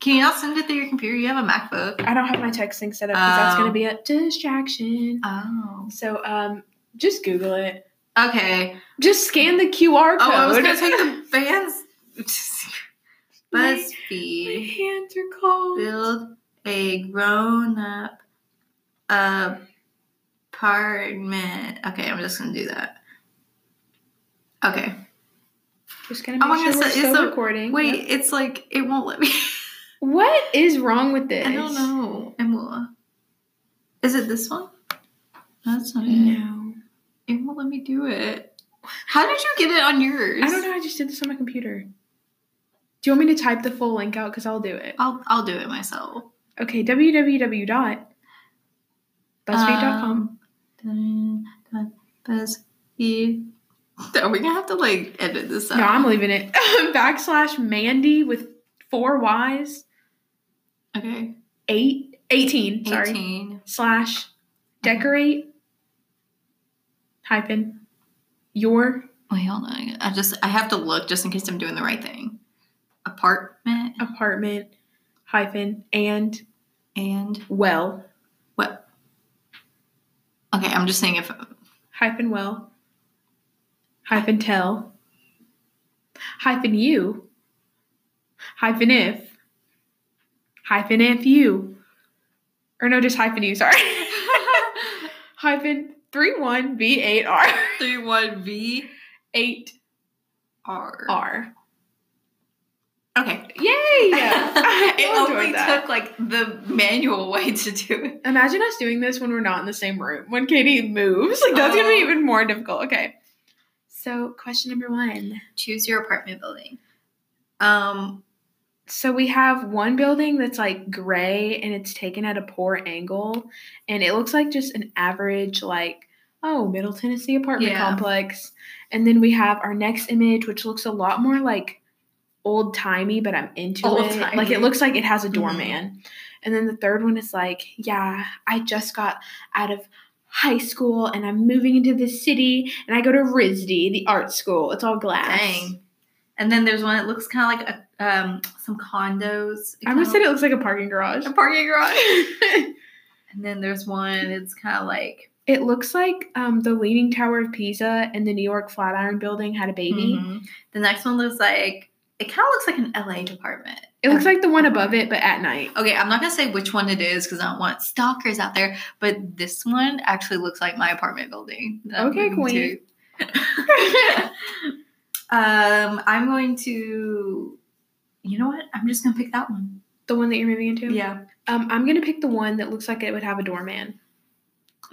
Speaker 2: Can you not send it through your computer? You have a MacBook.
Speaker 1: I don't have my texting set up because that's
Speaker 2: Oh.
Speaker 1: going to be a distraction.
Speaker 2: Oh.
Speaker 1: So, um, just Google it.
Speaker 2: Okay.
Speaker 1: Just scan the QR code.
Speaker 2: Oh, I was gonna take the fans.
Speaker 1: My
Speaker 2: BuzzFeed
Speaker 1: hands are cold.
Speaker 2: build a grown-up apartment. Okay, I'm just gonna do that. Okay.
Speaker 1: Just gonna
Speaker 2: Oh
Speaker 1: make
Speaker 2: my
Speaker 1: sure we're
Speaker 2: it's
Speaker 1: still
Speaker 2: so-
Speaker 1: recording.
Speaker 2: Wait,
Speaker 1: Yep.
Speaker 2: it's like it won't let me.
Speaker 1: What is wrong with this?
Speaker 2: I don't know. Emma. Is it this one? That's not it.
Speaker 1: No.
Speaker 2: It won't let me do it. How did you get it on yours?
Speaker 1: I don't know. I just did this on my computer. Do you want me to type the full link out? Because I'll do it.
Speaker 2: I'll I'll do it myself.
Speaker 1: Okay, www.buzzfeed.com.
Speaker 2: Um, BuzzFeed. Are we gonna have to like edit this out?
Speaker 1: no, I'm leaving it. Backslash Mandy with four Y's.
Speaker 2: okay.
Speaker 1: Eight, 18, sorry.
Speaker 2: 18.
Speaker 1: Slash decorate hyphen your
Speaker 2: Wait, hold on. I just I have to look just in case I'm doing the right thing. Apartment
Speaker 1: apartment hyphen and
Speaker 2: and
Speaker 1: well.
Speaker 2: What? Okay, I'm just saying if
Speaker 1: hyphen well. Hyphen tell. Hyphen you. Hyphen if. Hyphen if you. Or no just hyphen you sorry. Hyphen 31 v8r
Speaker 2: three one V
Speaker 1: 8r
Speaker 2: R. Okay.
Speaker 1: Yay
Speaker 2: it only
Speaker 1: that.
Speaker 2: took like the manual way to do it.
Speaker 1: imagine us doing this when we're not in the same room when katie moves like that's gonna be
Speaker 2: Oh.
Speaker 1: even more difficult okay so question number one
Speaker 2: Choose your apartment building. Um
Speaker 1: So we have one building that's like gray and it's taken at a poor angle and it looks like just an average like oh Middle Tennessee apartment
Speaker 2: Yeah.
Speaker 1: complex. And then we have our next image which looks a lot more like old timey but I'm into it.
Speaker 2: Old-timey.
Speaker 1: Like it looks like it has a
Speaker 2: Mhm.
Speaker 1: doorman. And then the third one is like yeah, I just got out of high school and I'm moving into the city and I go to RISD, the art school. It's all glass.
Speaker 2: dang. And then there's one that looks kind of like a, um some condos.
Speaker 1: I almost said
Speaker 2: kinda
Speaker 1: it looks like a parking garage.
Speaker 2: a parking garage. and then there's one. It's kind of like
Speaker 1: It looks like um, the Leaning Tower of Pisa and the New York Flatiron Building had a baby.
Speaker 2: Mhm. The next one looks like it kind of looks like an LA department.
Speaker 1: It looks like the one above it, but at night.
Speaker 2: Okay, I'm not gonna say which one it is because I don't want stalkers out there. But this one actually looks like my apartment building.
Speaker 1: Okay,
Speaker 2: queen. um, I'm going to. You know what? I'm just gonna pick that one.
Speaker 1: The one that you're moving into?
Speaker 2: Yeah,
Speaker 1: Um, I'm to pick the one that looks like it would have a doorman.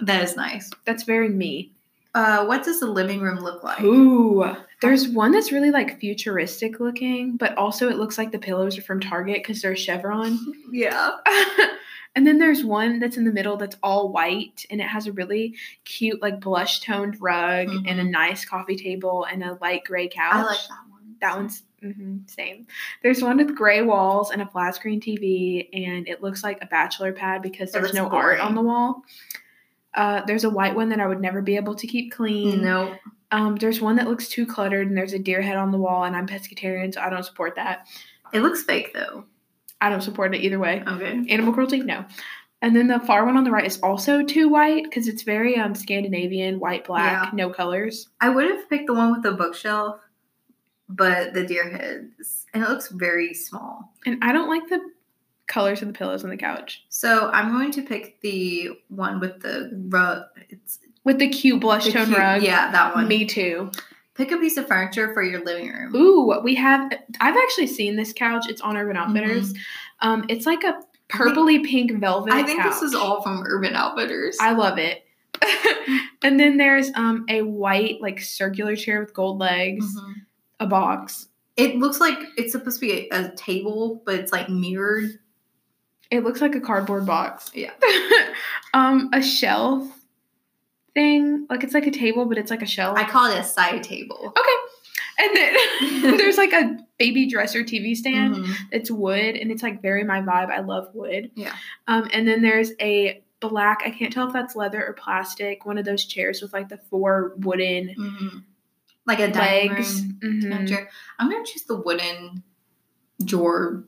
Speaker 2: that is nice.
Speaker 1: That's very me.
Speaker 2: Uh, what does the living room look like?
Speaker 1: Ooh. There's one that's really like futuristic looking, but also it looks like the pillows are from Target because they're chevron.
Speaker 2: Yeah.
Speaker 1: and then there's one that's in the middle that's all white and it has a really cute, like blush toned rug and a nice coffee table and a light gray couch.
Speaker 2: I like that one.
Speaker 1: That one's hmm same. There's one with gray walls and a flat screen TV, and it looks like a bachelor pad because there's no art on the wall. Uh, there's a white one that I would never be able to keep clean.
Speaker 2: No.
Speaker 1: Um, there's one that looks too cluttered, and there's a deer head on the wall, and I'm pescatarian, so I don't support that.
Speaker 2: It looks fake though.
Speaker 1: I don't support it either way.
Speaker 2: Okay.
Speaker 1: Animal cruelty, no. And then the far one on the right is also too white because it's very um Scandinavian, white, black,
Speaker 2: Yeah.
Speaker 1: no colors.
Speaker 2: I would have picked the one with the bookshelf, but the deer heads, and it looks very small.
Speaker 1: And I don't like the colors of the pillows on the couch.
Speaker 2: So I'm going to pick the one with the rug. It's
Speaker 1: With the cute blush
Speaker 2: the
Speaker 1: tone
Speaker 2: cute-
Speaker 1: rug.
Speaker 2: Yeah, that one.
Speaker 1: Me too.
Speaker 2: Pick a piece of furniture for your living room.
Speaker 1: Ooh, we have. I've actually seen this couch. It's on Urban Outfitters.
Speaker 2: Mm-hmm.
Speaker 1: Um, it's like a purpley pink velvet.
Speaker 2: I think this is all from Urban Outfitters.
Speaker 1: I love it. and then there's um a white like circular chair with gold legs,
Speaker 2: Mhm.
Speaker 1: a box.
Speaker 2: It looks like it's supposed to be a, a table, but it's like mirrored.
Speaker 1: It looks like a cardboard box.
Speaker 2: Yeah.
Speaker 1: um, a shelf thing, like it's like a table, but it's like a shelf.
Speaker 2: I call it a side table.
Speaker 1: okay. And then there's like a baby dresser TV stand.
Speaker 2: Mhm.
Speaker 1: It's wood, and it's like very my vibe. I love wood.
Speaker 2: Yeah.
Speaker 1: Um, and then there's a black. I can't tell if that's leather or plastic. One of those chairs with like the four wooden
Speaker 2: Mhm. Like a
Speaker 1: legs. Mhm.
Speaker 2: chair. I'm gonna choose the wooden drawer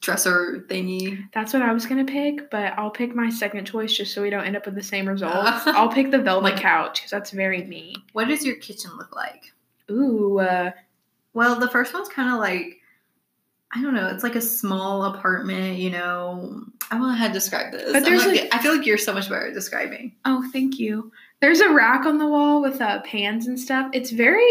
Speaker 2: dresser thingy.
Speaker 1: That's what I was gonna pick, but I'll pick my second choice just so we don't end up with the same results. I'll pick the velvet couch because that's very me.
Speaker 2: What does your kitchen look like?
Speaker 1: Ooh, uh,
Speaker 2: Well, the first one's kind of like I don't know. It's like a small apartment. You know, I don't know how to describe this.
Speaker 1: But there's,
Speaker 2: not
Speaker 1: like-
Speaker 2: I feel like you're so much better at describing.
Speaker 1: oh, thank you. There's a rack on the wall with uh, pans and stuff. It's very.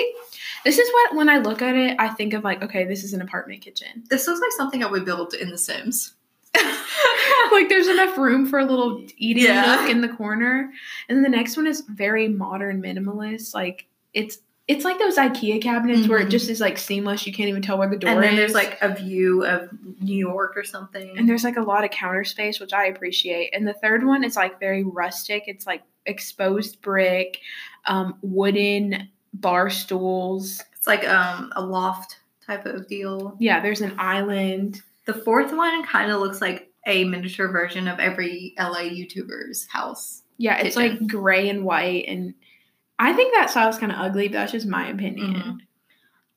Speaker 1: This is what when I look at it, I think of like, okay, this is an apartment kitchen.
Speaker 2: This looks like something I would build in The Sims.
Speaker 1: like there's enough room for a little eating
Speaker 2: Yeah.
Speaker 1: nook in the corner. And the next one is very modern minimalist. Like it's it's like those IKEA cabinets where it
Speaker 2: Mhm.
Speaker 1: just is like seamless. You can't even tell where the door is.
Speaker 2: and then
Speaker 1: is.
Speaker 2: there's like a view of New York or something.
Speaker 1: and there's like a lot of counter space, which I appreciate. And the third one is like very rustic. It's like exposed brick, um, wooden bar stools.
Speaker 2: it's like um a loft type of deal.
Speaker 1: Yeah, there's an island.
Speaker 2: The fourth one kind of looks like a miniature version of every LA YouTuber's house.
Speaker 1: Yeah, it's
Speaker 2: Kitchen.
Speaker 1: like gray and white, and I think that style's kind of ugly, but that's just my opinion.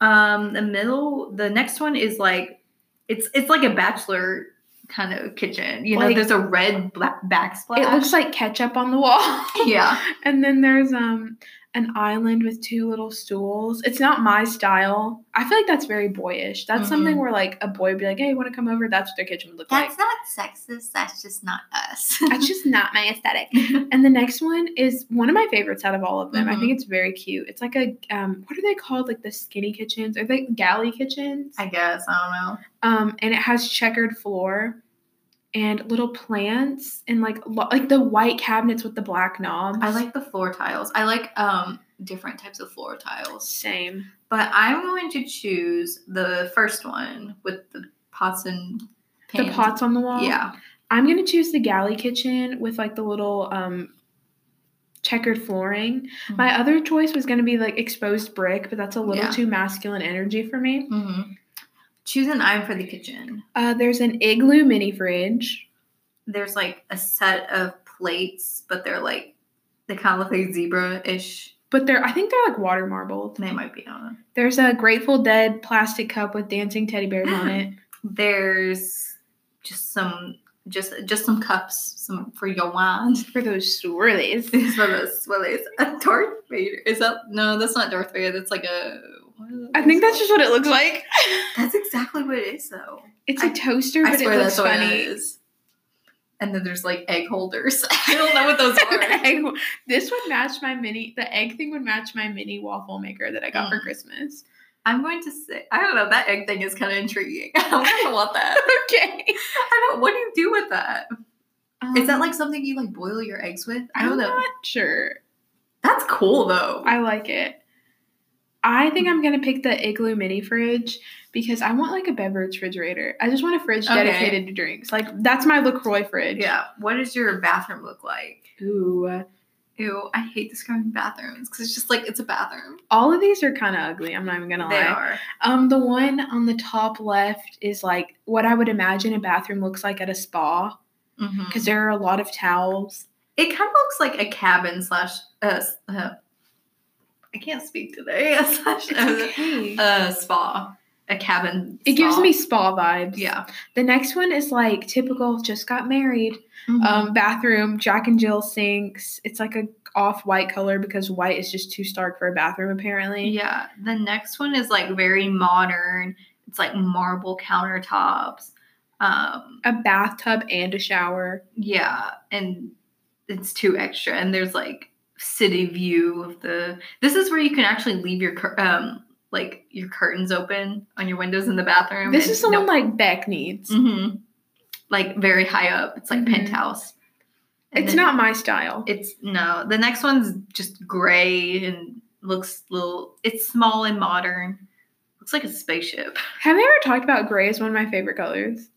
Speaker 2: Mhm. Um, the middle, the next one is like it's it's like a bachelor kind of kitchen. You know, there's a red black backsplash.
Speaker 1: It looks like ketchup on the wall.
Speaker 2: yeah.
Speaker 1: and then there's um an island with two little stools. It's not my style. I feel like that's very boyish. That's
Speaker 2: Mhm.
Speaker 1: something where like a boy would be like, "Hey, you want to come over?" That's what their kitchen would look like.
Speaker 2: That's not sexist. That's just not us.
Speaker 1: That's just not my aesthetic. And the next one is one of my favorites out of all of them. I
Speaker 2: Mhm.
Speaker 1: think it's very cute. It's like a um, what are they called? Like the skinny kitchens? Are they galley kitchens?
Speaker 2: I guess I don't know.
Speaker 1: Um, and it has checkered floor and little plants and like lo- like the white cabinets with the black knobs.
Speaker 2: I like the floor tiles. I like um different types of floor tiles.
Speaker 1: same.
Speaker 2: But I'm going to choose the first one with the pots and pans.
Speaker 1: The pots on the wall.
Speaker 2: Yeah.
Speaker 1: I'm gonna choose the galley kitchen with like the little um checkered flooring.
Speaker 2: Mhm.
Speaker 1: My other choice was gonna be like exposed brick, but that's a little
Speaker 2: Yeah.
Speaker 1: too masculine energy for me.
Speaker 2: hmm Choose an item for the kitchen.
Speaker 1: Uh, there's an igloo mini fridge.
Speaker 2: There's like a set of plates, but they're like they kind of look like zebra-ish.
Speaker 1: But they're I think they're like water marbled.
Speaker 2: They might be on.
Speaker 1: There's a Grateful Dead plastic cup with dancing teddy bears on it.
Speaker 2: There's just some just just some cups, some for your wine.
Speaker 1: For those swirlies.
Speaker 2: Are the swillies. A Darth Vader. Is that no? That's not Darth Vader. That's like a.
Speaker 1: I think that's just what it looks like.
Speaker 2: That's exactly what it is, though.
Speaker 1: It's a
Speaker 2: I-
Speaker 1: toaster,
Speaker 2: I
Speaker 1: but it looks
Speaker 2: that's what
Speaker 1: funny.
Speaker 2: it is. And then there's like egg holders. I don't know what those are.
Speaker 1: Egg- this would match my mini. The egg thing would match my mini waffle maker that I got for
Speaker 2: Mm.
Speaker 1: Christmas.
Speaker 2: I'm going to say I don't know. That egg thing is kind of intriguing. I don't know want that.
Speaker 1: Okay.
Speaker 2: I don't. What do you do with that? Is that
Speaker 1: Um,
Speaker 2: like something you like boil your eggs with? I
Speaker 1: I'm
Speaker 2: don't know.
Speaker 1: not sure.
Speaker 2: That's cool though.
Speaker 1: I like it. I think I'm gonna pick the igloo mini fridge because I want like a beverage refrigerator. I just want a fridge
Speaker 2: Okay.
Speaker 1: dedicated to drinks. Like that's my Lacroix fridge.
Speaker 2: yeah. What does your bathroom look like?
Speaker 1: Ooh.
Speaker 2: Ew, I hate describing bathrooms because it's just like it's a bathroom.
Speaker 1: All of these are kind of ugly. I'm not even gonna
Speaker 2: They
Speaker 1: lie.
Speaker 2: are.
Speaker 1: Um, the one on the top left is like what I would imagine a bathroom looks like at a spa because there are a lot of towels.
Speaker 2: It kind of looks like a cabin slash. Uh, uh, I can't speak today.
Speaker 1: okay.
Speaker 2: uh, spa, a cabin.
Speaker 1: it gives me spa vibes.
Speaker 2: yeah.
Speaker 1: The next one is like typical. Just got married.
Speaker 2: Um,
Speaker 1: Um, bathroom. Jack and Jill sinks. It's like a off white color because white is just too stark for a bathroom apparently.
Speaker 2: yeah. The next one is like very modern. It's like marble countertops. Um,
Speaker 1: A bathtub and a shower.
Speaker 2: yeah, and it's too extra. And there's like city view of the. This is where you can actually leave your um like your curtains open on your windows in the bathroom.
Speaker 1: This is the
Speaker 2: no-
Speaker 1: like Beck needs.
Speaker 2: Mhm. like very high up. It's like
Speaker 1: Mhm.
Speaker 2: penthouse. And
Speaker 1: It's not my style.
Speaker 2: It's no. The next one's just gray and looks little. It's small and modern. Looks like a spaceship.
Speaker 1: Have they ever talked about gray as one of my favorite colors?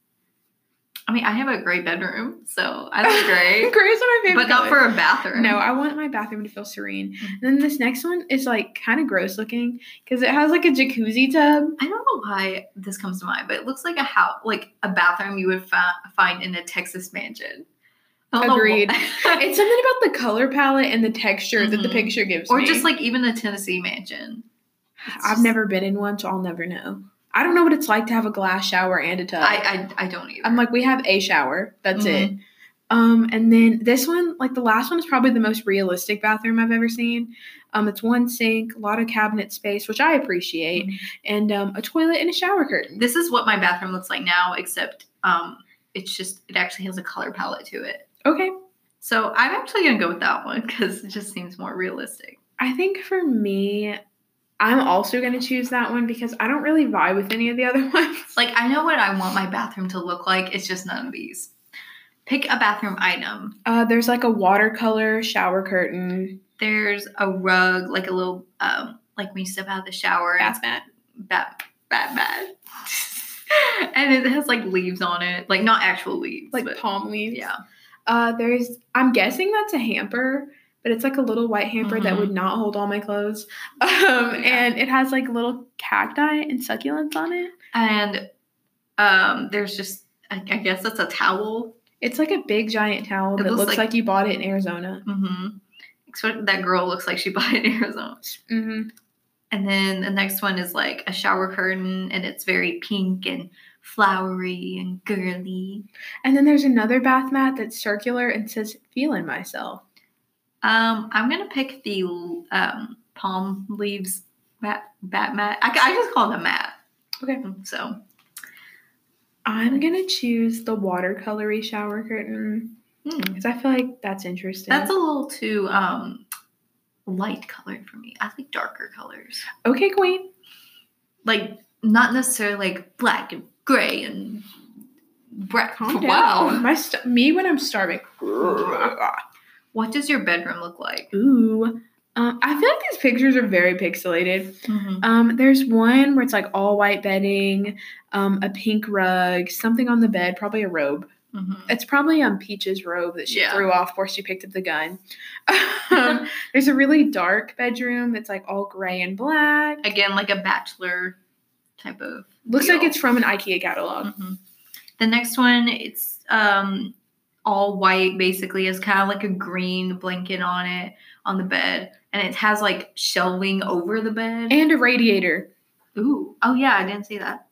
Speaker 2: I mean, I have a gray bedroom, so I like gray,
Speaker 1: gray is my favorite
Speaker 2: but not for a bathroom.
Speaker 1: No, I want my bathroom to feel serene.
Speaker 2: Mhm.
Speaker 1: And then this next one is like kind of gross looking because it has like a jacuzzi tub.
Speaker 2: I don't know why this comes to mind, but it looks like a house, like a bathroom you would fi- find in a Texas mansion.
Speaker 1: Agreed. It's something about the color palette and the texture that the
Speaker 2: Mhm.
Speaker 1: picture gives
Speaker 2: or
Speaker 1: me.
Speaker 2: just like even a Tennessee mansion. It's
Speaker 1: I've
Speaker 2: just-
Speaker 1: never been in one, so I'll never know. I don't know what it's like to have a glass shower and a tub.
Speaker 2: I, I I don't either.
Speaker 1: I'm like, we have a shower. That's it.
Speaker 2: Mhm.
Speaker 1: Um, and then this one, like the last one, is probably the most realistic bathroom I've ever seen. Um, it's one sink, a lot of cabinet space, which I appreciate,
Speaker 2: Mhm.
Speaker 1: and um, a toilet and a shower curtain.
Speaker 2: this is what my bathroom looks like now, except um, it's just it actually has a color palette to it.
Speaker 1: Okay,
Speaker 2: So I'm actually gonna go with that one because it just seems more realistic.
Speaker 1: I think for me, I'm also gonna choose that one because I don't really vibe with any of the other ones.
Speaker 2: Like I know what I want my bathroom to look like. It's just none of these. Pick a bathroom item.
Speaker 1: uh, there's like a watercolor shower curtain,
Speaker 2: There's a rug, like a little um, like when you step out of the shower.
Speaker 1: bath mat.
Speaker 2: bat bat bat. and it has like leaves on it, like not actual leaves,
Speaker 1: like
Speaker 2: but
Speaker 1: palm leaves.
Speaker 2: yeah.
Speaker 1: Uh, there's, I'm guessing that's a hamper, but it's like a little white hamper that
Speaker 2: Mhm.
Speaker 1: would not hold all my clothes. Um, and it has like little cacti and succulents on it.
Speaker 2: And um, there's just I, I guess that's a towel.
Speaker 1: It's like a big giant towel
Speaker 2: It
Speaker 1: that
Speaker 2: looks
Speaker 1: looks
Speaker 2: like-
Speaker 1: like, you bought it in Arizona.
Speaker 2: Mm-hmm. Except that girl looks like she bought it in Arizona.
Speaker 1: hmm
Speaker 2: And then the next one is like a shower curtain, and it's very pink and flowery and girly.
Speaker 1: And then there's another bath mat that's circular and says "feeling myself."
Speaker 2: Um, I'm gonna pick the um, palm leaves bat, bat mat. I, I just call them mat.
Speaker 1: Okay.
Speaker 2: So
Speaker 1: I'm gonna choose the watercolory shower curtain
Speaker 2: hmm,
Speaker 1: because I feel like that's interesting.
Speaker 2: that's a little too um, light colored for me. I like darker colors.
Speaker 1: okay, Queen.
Speaker 2: like not necessarily like black and gray and.
Speaker 1: Calm down.
Speaker 2: Wow.
Speaker 1: My st- me when I'm starving.
Speaker 2: What does your bedroom look like?
Speaker 1: Ooh. Um, I feel like these pictures are very pixelated.
Speaker 2: Mm-hmm.
Speaker 1: Um, there's one where it's like all white bedding, um, a pink rug, something on the bed, probably a robe.
Speaker 2: Mm-hmm.
Speaker 1: It's probably um Peach's robe that she
Speaker 2: Yeah.
Speaker 1: threw off before she picked up the gun. um, there's a really dark bedroom that's like all gray and black.
Speaker 2: Again, like a bachelor type of.
Speaker 1: Looks like it's from an IKEA catalog.
Speaker 2: Mhm. The next one, it's um all white. Basically, it's kind of like a green blanket on it on the bed, and it has like shelving over the bed.
Speaker 1: And a radiator.
Speaker 2: Ooh, oh yeah, I didn't see that.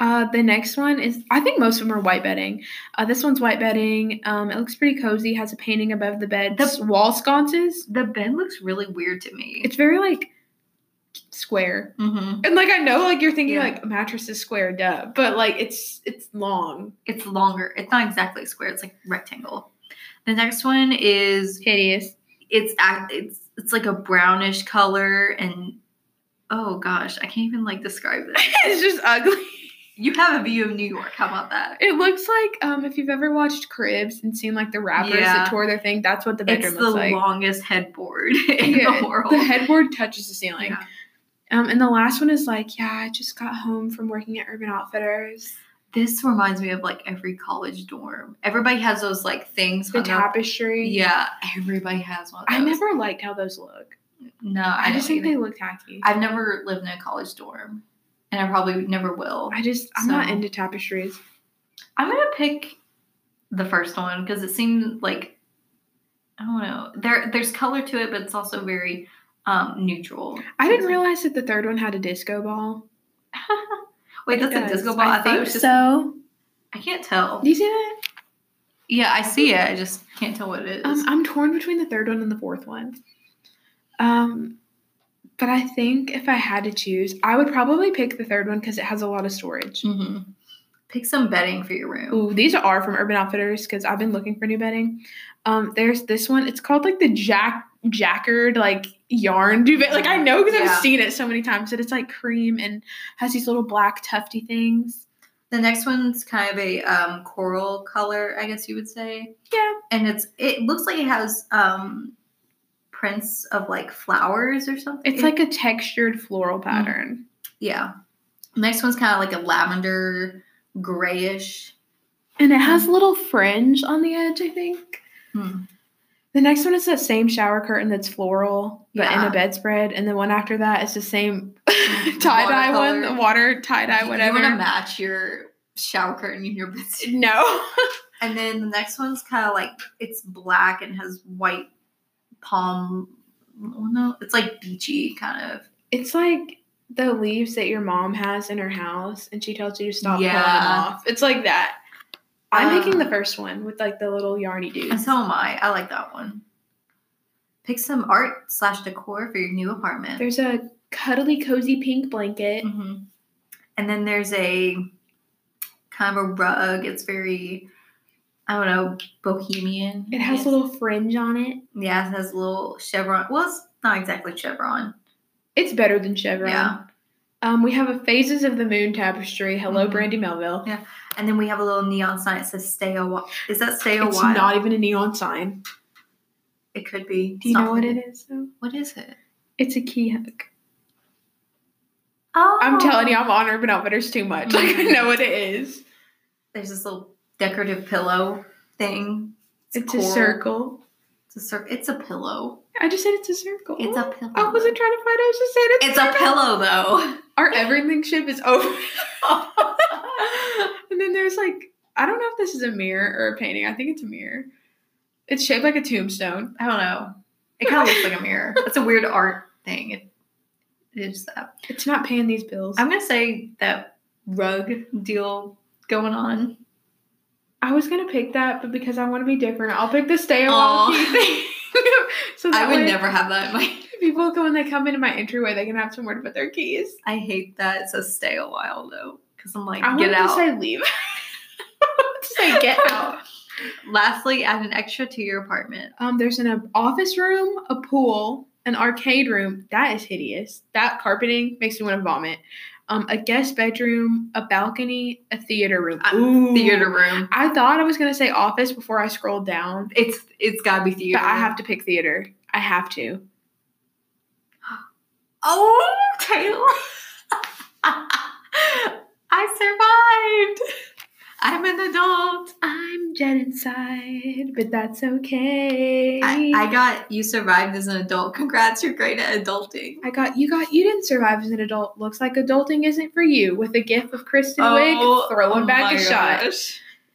Speaker 1: Uh, the next one is I think most of them are white bedding. Uh, this one's white bedding. Um, it looks pretty cozy. Has a painting above the bed.
Speaker 2: The-
Speaker 1: The wall sconces.
Speaker 2: The bed looks really weird to me.
Speaker 1: It's very like square.
Speaker 2: mm-hmm.
Speaker 1: And like I know like you're thinking
Speaker 2: Yeah.
Speaker 1: like a mattress is square, duh. But like it's it's long.
Speaker 2: It's longer. It's not exactly square. It's like rectangle. The next one is
Speaker 1: Hideous.
Speaker 2: it's it's it's like a brownish color and oh gosh, I can't even like describe this.
Speaker 1: it's just ugly.
Speaker 2: You have a view of New York. How about that?
Speaker 1: It looks like um if you've ever watched Cribs and seen like the rappers
Speaker 2: Yeah.
Speaker 1: that tore their thing, that's what the bedroom
Speaker 2: It's the
Speaker 1: looks like.
Speaker 2: longest headboard in
Speaker 1: Yeah,
Speaker 2: the world.
Speaker 1: The headboard touches the ceiling.
Speaker 2: Yeah.
Speaker 1: Um, and the last one is like, yeah, I just got home from working at Urban Outfitters.
Speaker 2: This reminds me of like every college dorm. Everybody has those like things.
Speaker 1: The tapestry.
Speaker 2: Yeah, everybody has one. Of
Speaker 1: I never liked how those look.
Speaker 2: No,
Speaker 1: I,
Speaker 2: I,
Speaker 1: just think they look tacky.
Speaker 2: I've never lived in a college dorm, and I probably never will.
Speaker 1: I just I'm not into tapestries.
Speaker 2: I'm gonna pick the first one because it seemed like I don't know. There there's color to it, but it's also very um neutral.
Speaker 1: I didn't realize that the third one had a disco ball.
Speaker 2: Wait, that's a disco ball. I,
Speaker 1: I,
Speaker 2: thought it
Speaker 1: think
Speaker 2: was just.
Speaker 1: so.
Speaker 2: I can't tell.
Speaker 1: Do you see that?
Speaker 2: Yeah, I see it. I just can't tell what it is.
Speaker 1: Um, I'm torn between the third one and the fourth one. Um, but I think if I had to choose, I would probably pick the third one because it has a lot of storage.
Speaker 2: hmm Pick some bedding for your room.
Speaker 1: Ooh, these are from Urban Outfitters because I've been looking for new bedding. Um, there's this one. It's called like the Jack Jacquard like yarn duvet. Like I know because
Speaker 2: Yeah.
Speaker 1: I've seen it so many times that it's like cream and has these little black tufty things.
Speaker 2: The next one's kind of a um, coral color, I guess you would say.
Speaker 1: Yeah.
Speaker 2: And it's it looks like it has um, prints of like flowers or something.
Speaker 1: It's like a textured floral pattern.
Speaker 2: yeah. Next one's kind of like a lavender grayish.
Speaker 1: And it has little fringe on the edge, I think.
Speaker 2: Hmm.
Speaker 1: The next one is that same shower curtain that's floral, but in a bedspread. And the one after that is the same tie dye one, the water tie dye, whatever.
Speaker 2: You want to match your shower curtain in your bed.
Speaker 1: no.
Speaker 2: And then the next one's kind of like it's black and has white palm. Well, no, it's like beachy kind of.
Speaker 1: it's like the leaves that your mom has in her house and she tells you to stop pulling them off. It's like that. I'm picking the
Speaker 2: Um,
Speaker 1: first one with like the little yarny
Speaker 2: And
Speaker 1: dudes.
Speaker 2: so am I. I like that one. Pick some art slash decor for your new apartment.
Speaker 1: There's a cuddly cozy pink blanket.
Speaker 2: hmm And then there's a kind of a rug. It's very, I don't know, bohemian.
Speaker 1: It has a little fringe on it.
Speaker 2: Yeah, it has a little chevron. Well, it's not exactly chevron.
Speaker 1: It's better than Chevron.
Speaker 2: Yeah.
Speaker 1: Um, we have a Phases of the Moon tapestry. Hello,
Speaker 2: Mhm.
Speaker 1: Brandy Melville.
Speaker 2: Yeah. And then we have a little neon sign. It says "Stay a while." Is that "Stay a
Speaker 1: It's
Speaker 2: while"?
Speaker 1: not even a neon sign.
Speaker 2: It could be.
Speaker 1: Do you know what it is? Though?
Speaker 2: What is it?
Speaker 1: It's a key hook.
Speaker 2: Oh,
Speaker 1: I'm telling you, I'm on Urban Outfitters too much. Like, I know what it is.
Speaker 2: There's this little decorative pillow thing.
Speaker 1: It's a circle.
Speaker 2: It's a circle. It's a pillow.
Speaker 1: I just said it's a circle.
Speaker 2: It's a pillow.
Speaker 1: I wasn't trying to fight. I was just saying it's,
Speaker 2: It's a pillow though.
Speaker 1: Our everything ship is over. and then there's like, I don't know if this is a mirror or a painting. I think it's a mirror. It's shaped like a tombstone.
Speaker 2: I don't know. It kind of looks like a mirror. It's a weird art thing. It, it is that.
Speaker 1: It's not paying these bills.
Speaker 2: I'm gonna say that rug deal going on.
Speaker 1: I was gonna pick that, but because I want to be different, I'll pick the stay a while thing. so that
Speaker 2: I would
Speaker 1: way
Speaker 2: never have that in my.
Speaker 1: People go when they come into my entryway, they can have somewhere to put their keys.
Speaker 2: I hate that So stay a while though, because I'm like
Speaker 1: I
Speaker 2: get out.
Speaker 1: say leave. I say get out.
Speaker 2: Lastly, add an extra to your apartment.
Speaker 1: Um, there's an office room, a pool, an arcade room. That is hideous. That carpeting makes me want to vomit. Um, a guest bedroom, a balcony, a theater room.
Speaker 2: Uh,
Speaker 1: Ooh.
Speaker 2: Theater room.
Speaker 1: I thought I was gonna say office before I scrolled down,
Speaker 2: It's it's gotta be theater.
Speaker 1: but I have to pick theater. I have to.
Speaker 2: Oh, Taylor. I survived. I'm an adult.
Speaker 1: I'm dead inside, but that's okay.
Speaker 2: I, I got you survived as an adult. Congrats, you're great at adulting.
Speaker 1: I got you. Got you didn't survive as an adult. Looks like adulting isn't for you. With a gift of Kristen Wiig, throwing back
Speaker 2: Oh my
Speaker 1: a shot.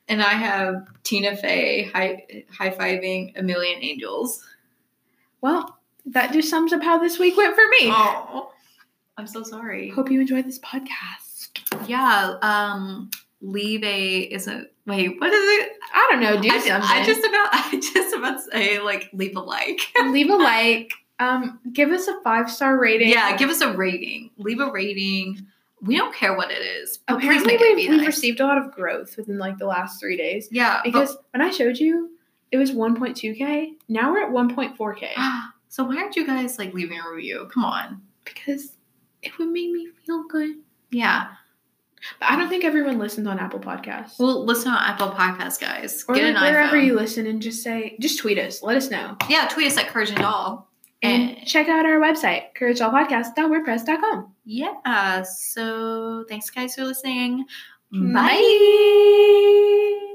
Speaker 2: And I have Tina Fey high high fiving a million angels.
Speaker 1: Well, that just sums up how this week went for me.
Speaker 2: Oh, I'm so sorry.
Speaker 1: Hope you enjoyed this podcast.
Speaker 2: Yeah. Um, leave a isn't wait. What is it?
Speaker 1: I don't know. Do
Speaker 2: I,
Speaker 1: something.
Speaker 2: I just about I just about say like leave a like.
Speaker 1: leave a like. Um, give us a five star rating.
Speaker 2: yeah, give us a rating. Leave a rating. We don't care what it is.
Speaker 1: Apparently, we've, we've received a lot of growth within like the last three days.
Speaker 2: yeah
Speaker 1: Because when I showed you, it was 1.2k. Now we're at 1.4k.
Speaker 2: so why aren't you guys like leaving a review? Come on.
Speaker 1: because it would make me feel good.
Speaker 2: Yeah.
Speaker 1: But I don't think everyone listens on Apple Podcasts.
Speaker 2: Well, listen on Apple Podcasts, guys.
Speaker 1: or
Speaker 2: Get
Speaker 1: like
Speaker 2: an
Speaker 1: wherever
Speaker 2: iPhone.
Speaker 1: you listen and just say, just tweet us. Let us know.
Speaker 2: yeah, tweet us at Courage and Doll.
Speaker 1: And
Speaker 2: And-
Speaker 1: check out our website, courageallpodcast.wordpress.com.
Speaker 2: Yeah. So thanks, guys, for listening.
Speaker 1: Bye.
Speaker 2: Bye.